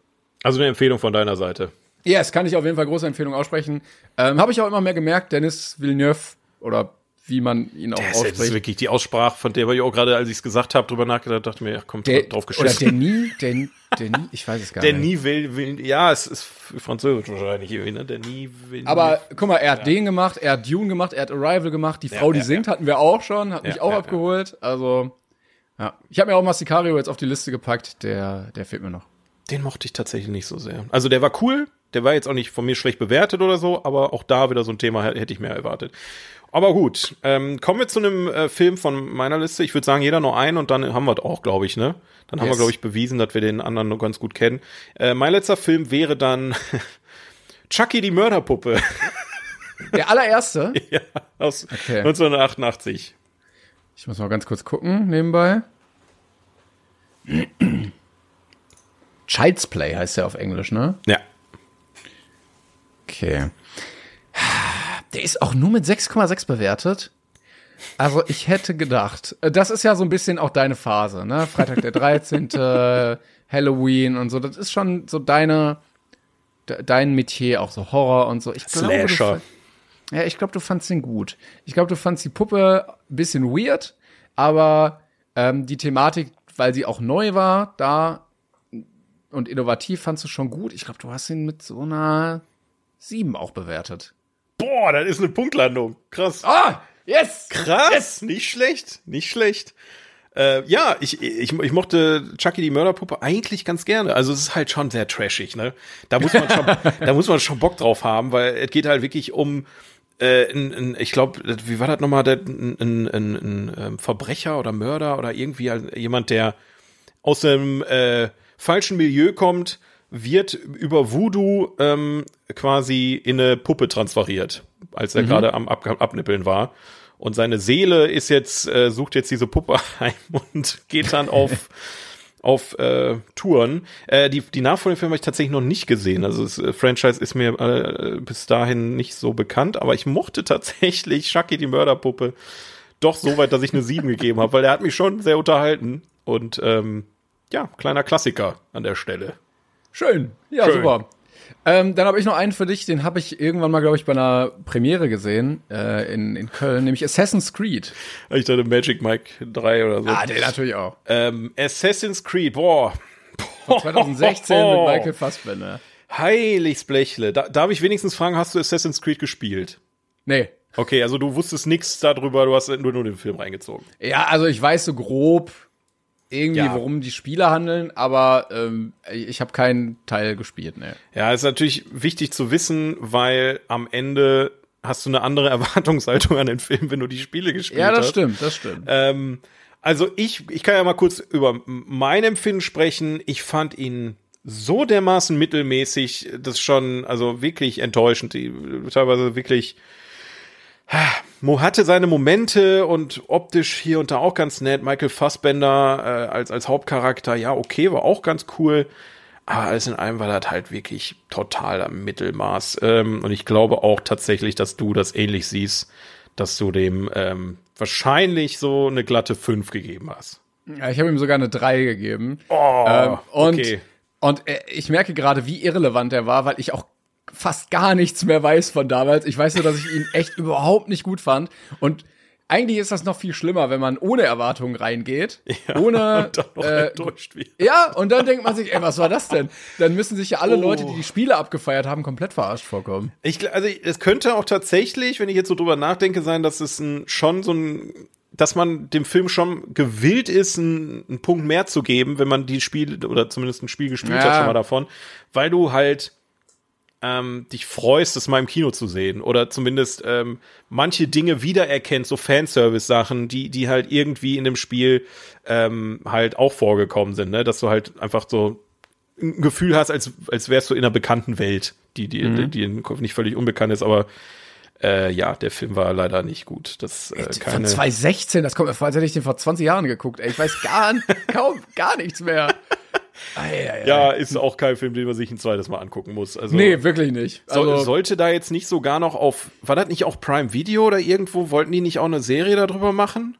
Also eine Empfehlung von deiner Seite. Yes, kann ich auf jeden Fall große Empfehlung aussprechen. Ähm, Habe ich auch immer mehr gemerkt, Dennis Villeneuve oder wie man ihn auch Das ist jetzt ausspricht. wirklich die Aussprache, von der ich auch gerade, als ich es gesagt habe, drüber nachgedacht, dachte mir, ja, kommt Der, drauf oder geschissen. Denis, Den, Denis, ich weiß es gar Der nicht. nie will, will, ja, es ist französisch wahrscheinlich irgendwie, ne? Der nie will. Aber guck mal, er hat den gemacht, er hat Dune gemacht, er hat Arrival gemacht, die Frau, die ja, singt, hatten wir auch schon, hat mich Ja, auch ja, abgeholt. Also, ja. Ich habe mir auch mal Sicario jetzt auf die Liste gepackt, der, der fehlt mir noch. Den mochte ich tatsächlich nicht so sehr. Also der war cool, der war jetzt auch nicht von mir schlecht bewertet oder so, aber auch da wieder so ein Thema hätte ich mehr erwartet. Aber gut, ähm, kommen wir zu einem äh, Film von meiner Liste. Ich würde sagen, jeder nur einen und dann haben wir es auch, glaube ich, ne? Dann haben Yes. wir, glaube ich, bewiesen, dass wir den anderen nur ganz gut kennen. Äh, mein letzter Film wäre dann Chucky die Mörderpuppe Der allererste, ja, aus Okay. 1988. ich muss mal ganz kurz gucken, nebenbei. Child's Play heißt der auf Englisch, ne? Ja. Okay. Der ist auch nur mit 6,6 bewertet. Also ich hätte gedacht, äh, das ist ja so ein bisschen auch deine Phase, ne? Freitag der 13., Halloween und so. Das ist schon so deine, de- dein Metier, auch so Horror und so. Ich glaube, du Slasher. fa- ja, ich glaube, du fandst den gut. Ich glaube, du fandst die Puppe ein bisschen weird, aber ähm, die Thematik, weil sie auch neu war, da und innovativ fandst du schon gut. Ich glaube, du hast ihn mit so einer 7 auch bewertet. Boah, das ist eine Punktlandung. Krass. Ah, yes! Krass, nicht schlecht, nicht schlecht. Äh, ja, ich, ich, ich mochte Chucky die Mörderpuppe eigentlich ganz gerne. Also es ist halt schon sehr trashig, ne? Da muss man schon, da muss man schon Bock drauf haben, weil es geht halt wirklich um äh, ein, ein, ich glaube, wie war das nochmal, ein, ein, ein, ein ähm, Verbrecher oder Mörder oder irgendwie halt jemand, der aus einem äh, falschen Milieu kommt, wird über Voodoo ähm, quasi in eine Puppe transferiert, als er gerade am Ab Abnippeln war. Und seine Seele ist jetzt, äh, sucht jetzt diese Puppe heim und geht dann auf, auf äh, Touren. Äh, die, die nachfolgenden Filme habe ich tatsächlich noch nicht gesehen. Also das äh, Franchise ist mir äh, bis dahin nicht so bekannt, aber ich mochte tatsächlich Chucky die Mörderpuppe doch so weit, dass ich eine 7 gegeben habe, weil der hat mich schon sehr unterhalten. Und ähm, ja, kleiner Klassiker an der Stelle. Schön. Ja, Schön. super. Ähm, dann habe ich noch einen für dich, den habe ich irgendwann mal, glaube ich, bei einer Premiere gesehen äh, in, in Köln, nämlich Assassin's Creed. Ich dachte Magic Mike 3 oder so. Ah, den natürlich auch. Ähm, Assassin's Creed, boah. 2016 mit Michael Fassbender. Heiligs Blechle. Da, darf ich wenigstens fragen, hast du Assassin's Creed gespielt? Nee. Okay, also du wusstest nichts darüber, du hast nur, nur den Film reingezogen. Ja, also ich weiß so grob irgendwie, Ja. worum die Spiele handeln, aber ähm, ich habe keinen Teil gespielt, ne. Ja, ist natürlich wichtig zu wissen, weil am Ende hast du eine andere Erwartungshaltung an den Film, wenn du die Spiele gespielt Ja, das hast. stimmt, das stimmt. Ähm, also ich, ich kann ja mal kurz über mein Empfinden sprechen. Ich fand ihn so dermaßen mittelmäßig, das ist schon, also wirklich enttäuschend. Teilweise wirklich, Mo hatte seine Momente und optisch hier und da auch ganz nett. Michael Fassbender äh, als, als Hauptcharakter, ja, okay, war auch ganz cool. Aber alles in allem war das halt wirklich total am Mittelmaß. Ähm, und ich glaube auch tatsächlich, dass du das ähnlich siehst, dass du dem ähm, wahrscheinlich so eine glatte 5 gegeben hast. Ja, ich habe ihm sogar eine 3 gegeben. Oh, Ähm, und okay. und äh, ich merke gerade, wie irrelevant er war, weil ich auch fast gar nichts mehr weiß von damals. Ich weiß nur, dass ich ihn echt überhaupt nicht gut fand. Und eigentlich ist das noch viel schlimmer, wenn man ohne Erwartungen reingeht. ohne. und dann noch äh, enttäuscht wird. ja, und dann denkt man sich, ey, was war das denn? Dann müssen sich ja alle Oh. Leute, die die Spiele abgefeiert haben, komplett verarscht vorkommen. Ich, also es könnte auch tatsächlich, wenn ich jetzt so drüber nachdenke, sein, dass es ein, schon so ein, dass man dem Film schon gewillt ist, einen, einen Punkt mehr zu geben, wenn man die Spiele oder zumindest ein Spiel gespielt Ja. hat schon mal davon, weil du halt ähm, dich freust, es mal im Kino zu sehen oder zumindest ähm, manche Dinge wiedererkennst, so Fanservice-Sachen, die die halt irgendwie in dem Spiel ähm, halt auch vorgekommen sind, ne? dass du halt einfach so ein Gefühl hast, als, als wärst du in einer bekannten Welt, die, die, die, die Kopf nicht völlig unbekannt ist, aber äh, ja, der Film war leider nicht gut. Das äh, Von keine. 2016, das kommt mir vor, als hätte ich den vor 20 Jahren geguckt. Ey, ich weiß gar, kaum, gar nichts mehr. Ei, ei, ei. ja, ist auch kein Film, den man sich ein zweites Mal angucken muss. Also, Nee, wirklich nicht. Also, sollte da jetzt nicht sogar noch auf, war das nicht auch Prime Video oder irgendwo, wollten die nicht auch eine Serie darüber machen?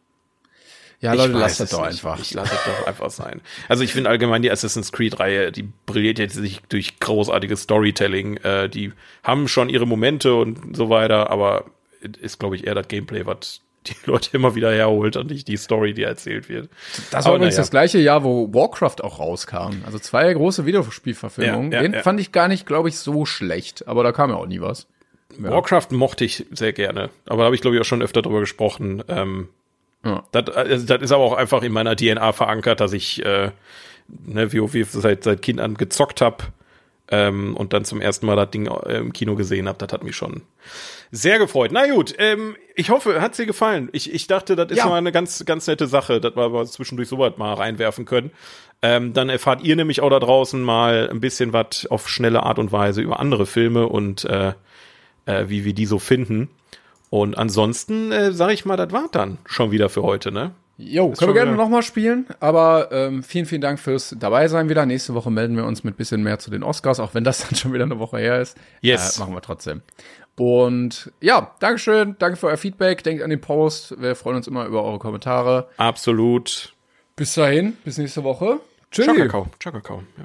ja, Leute, lasst das es doch einfach. Ich lasse es doch einfach sein. Also ich finde allgemein die Assassin's Creed-Reihe, die brilliert jetzt nicht durch großartiges Storytelling. Äh, die haben schon ihre Momente und so weiter, aber ist, glaube ich, eher das Gameplay, was die Leute immer wieder herholt und nicht die Story, die erzählt wird. Das war Aber übrigens naja. das gleiche Jahr, wo Warcraft auch rauskam. Also zwei große Videospielverfilmungen. Ja, ja, Den ja. fand ich gar nicht, glaube ich, so schlecht. Aber da kam ja auch nie was. Warcraft mochte ich sehr gerne, aber da habe ich, glaube ich, auch schon öfter drüber gesprochen. Ähm, Ja. das, also, das ist aber auch einfach in meiner DNA verankert, dass ich äh, ne, WoW seit, seit Kind an gezockt habe ähm, und dann zum ersten Mal das Ding äh, im Kino gesehen habe. Das hat mich schon sehr gefreut. Na gut, ähm, ich hoffe, hat's dir gefallen. Ich, ich dachte, das ist Ja. mal eine ganz, ganz nette Sache, dass wir mal zwischendurch sowas mal reinwerfen können. Ähm, dann erfahrt ihr nämlich auch da draußen mal ein bisschen was auf schnelle Art und Weise über andere Filme und äh, äh, wie wir die so finden. Und ansonsten äh, sage ich mal, das war dann schon wieder für heute, ne? Jo, können wir gerne nochmal spielen, aber ähm, vielen, vielen Dank fürs dabei sein wieder. Nächste Woche melden wir uns mit bisschen mehr zu den Oscars, auch wenn das dann schon wieder eine Woche her ist. Yes. Äh, machen wir trotzdem. Und ja, Dankeschön, danke für euer Feedback, denkt an den Post, wir freuen uns immer über eure Kommentare. Absolut. Bis dahin, bis nächste Woche. Tschüss. Ciao, Kakao. Ciao, Kakao. Ja.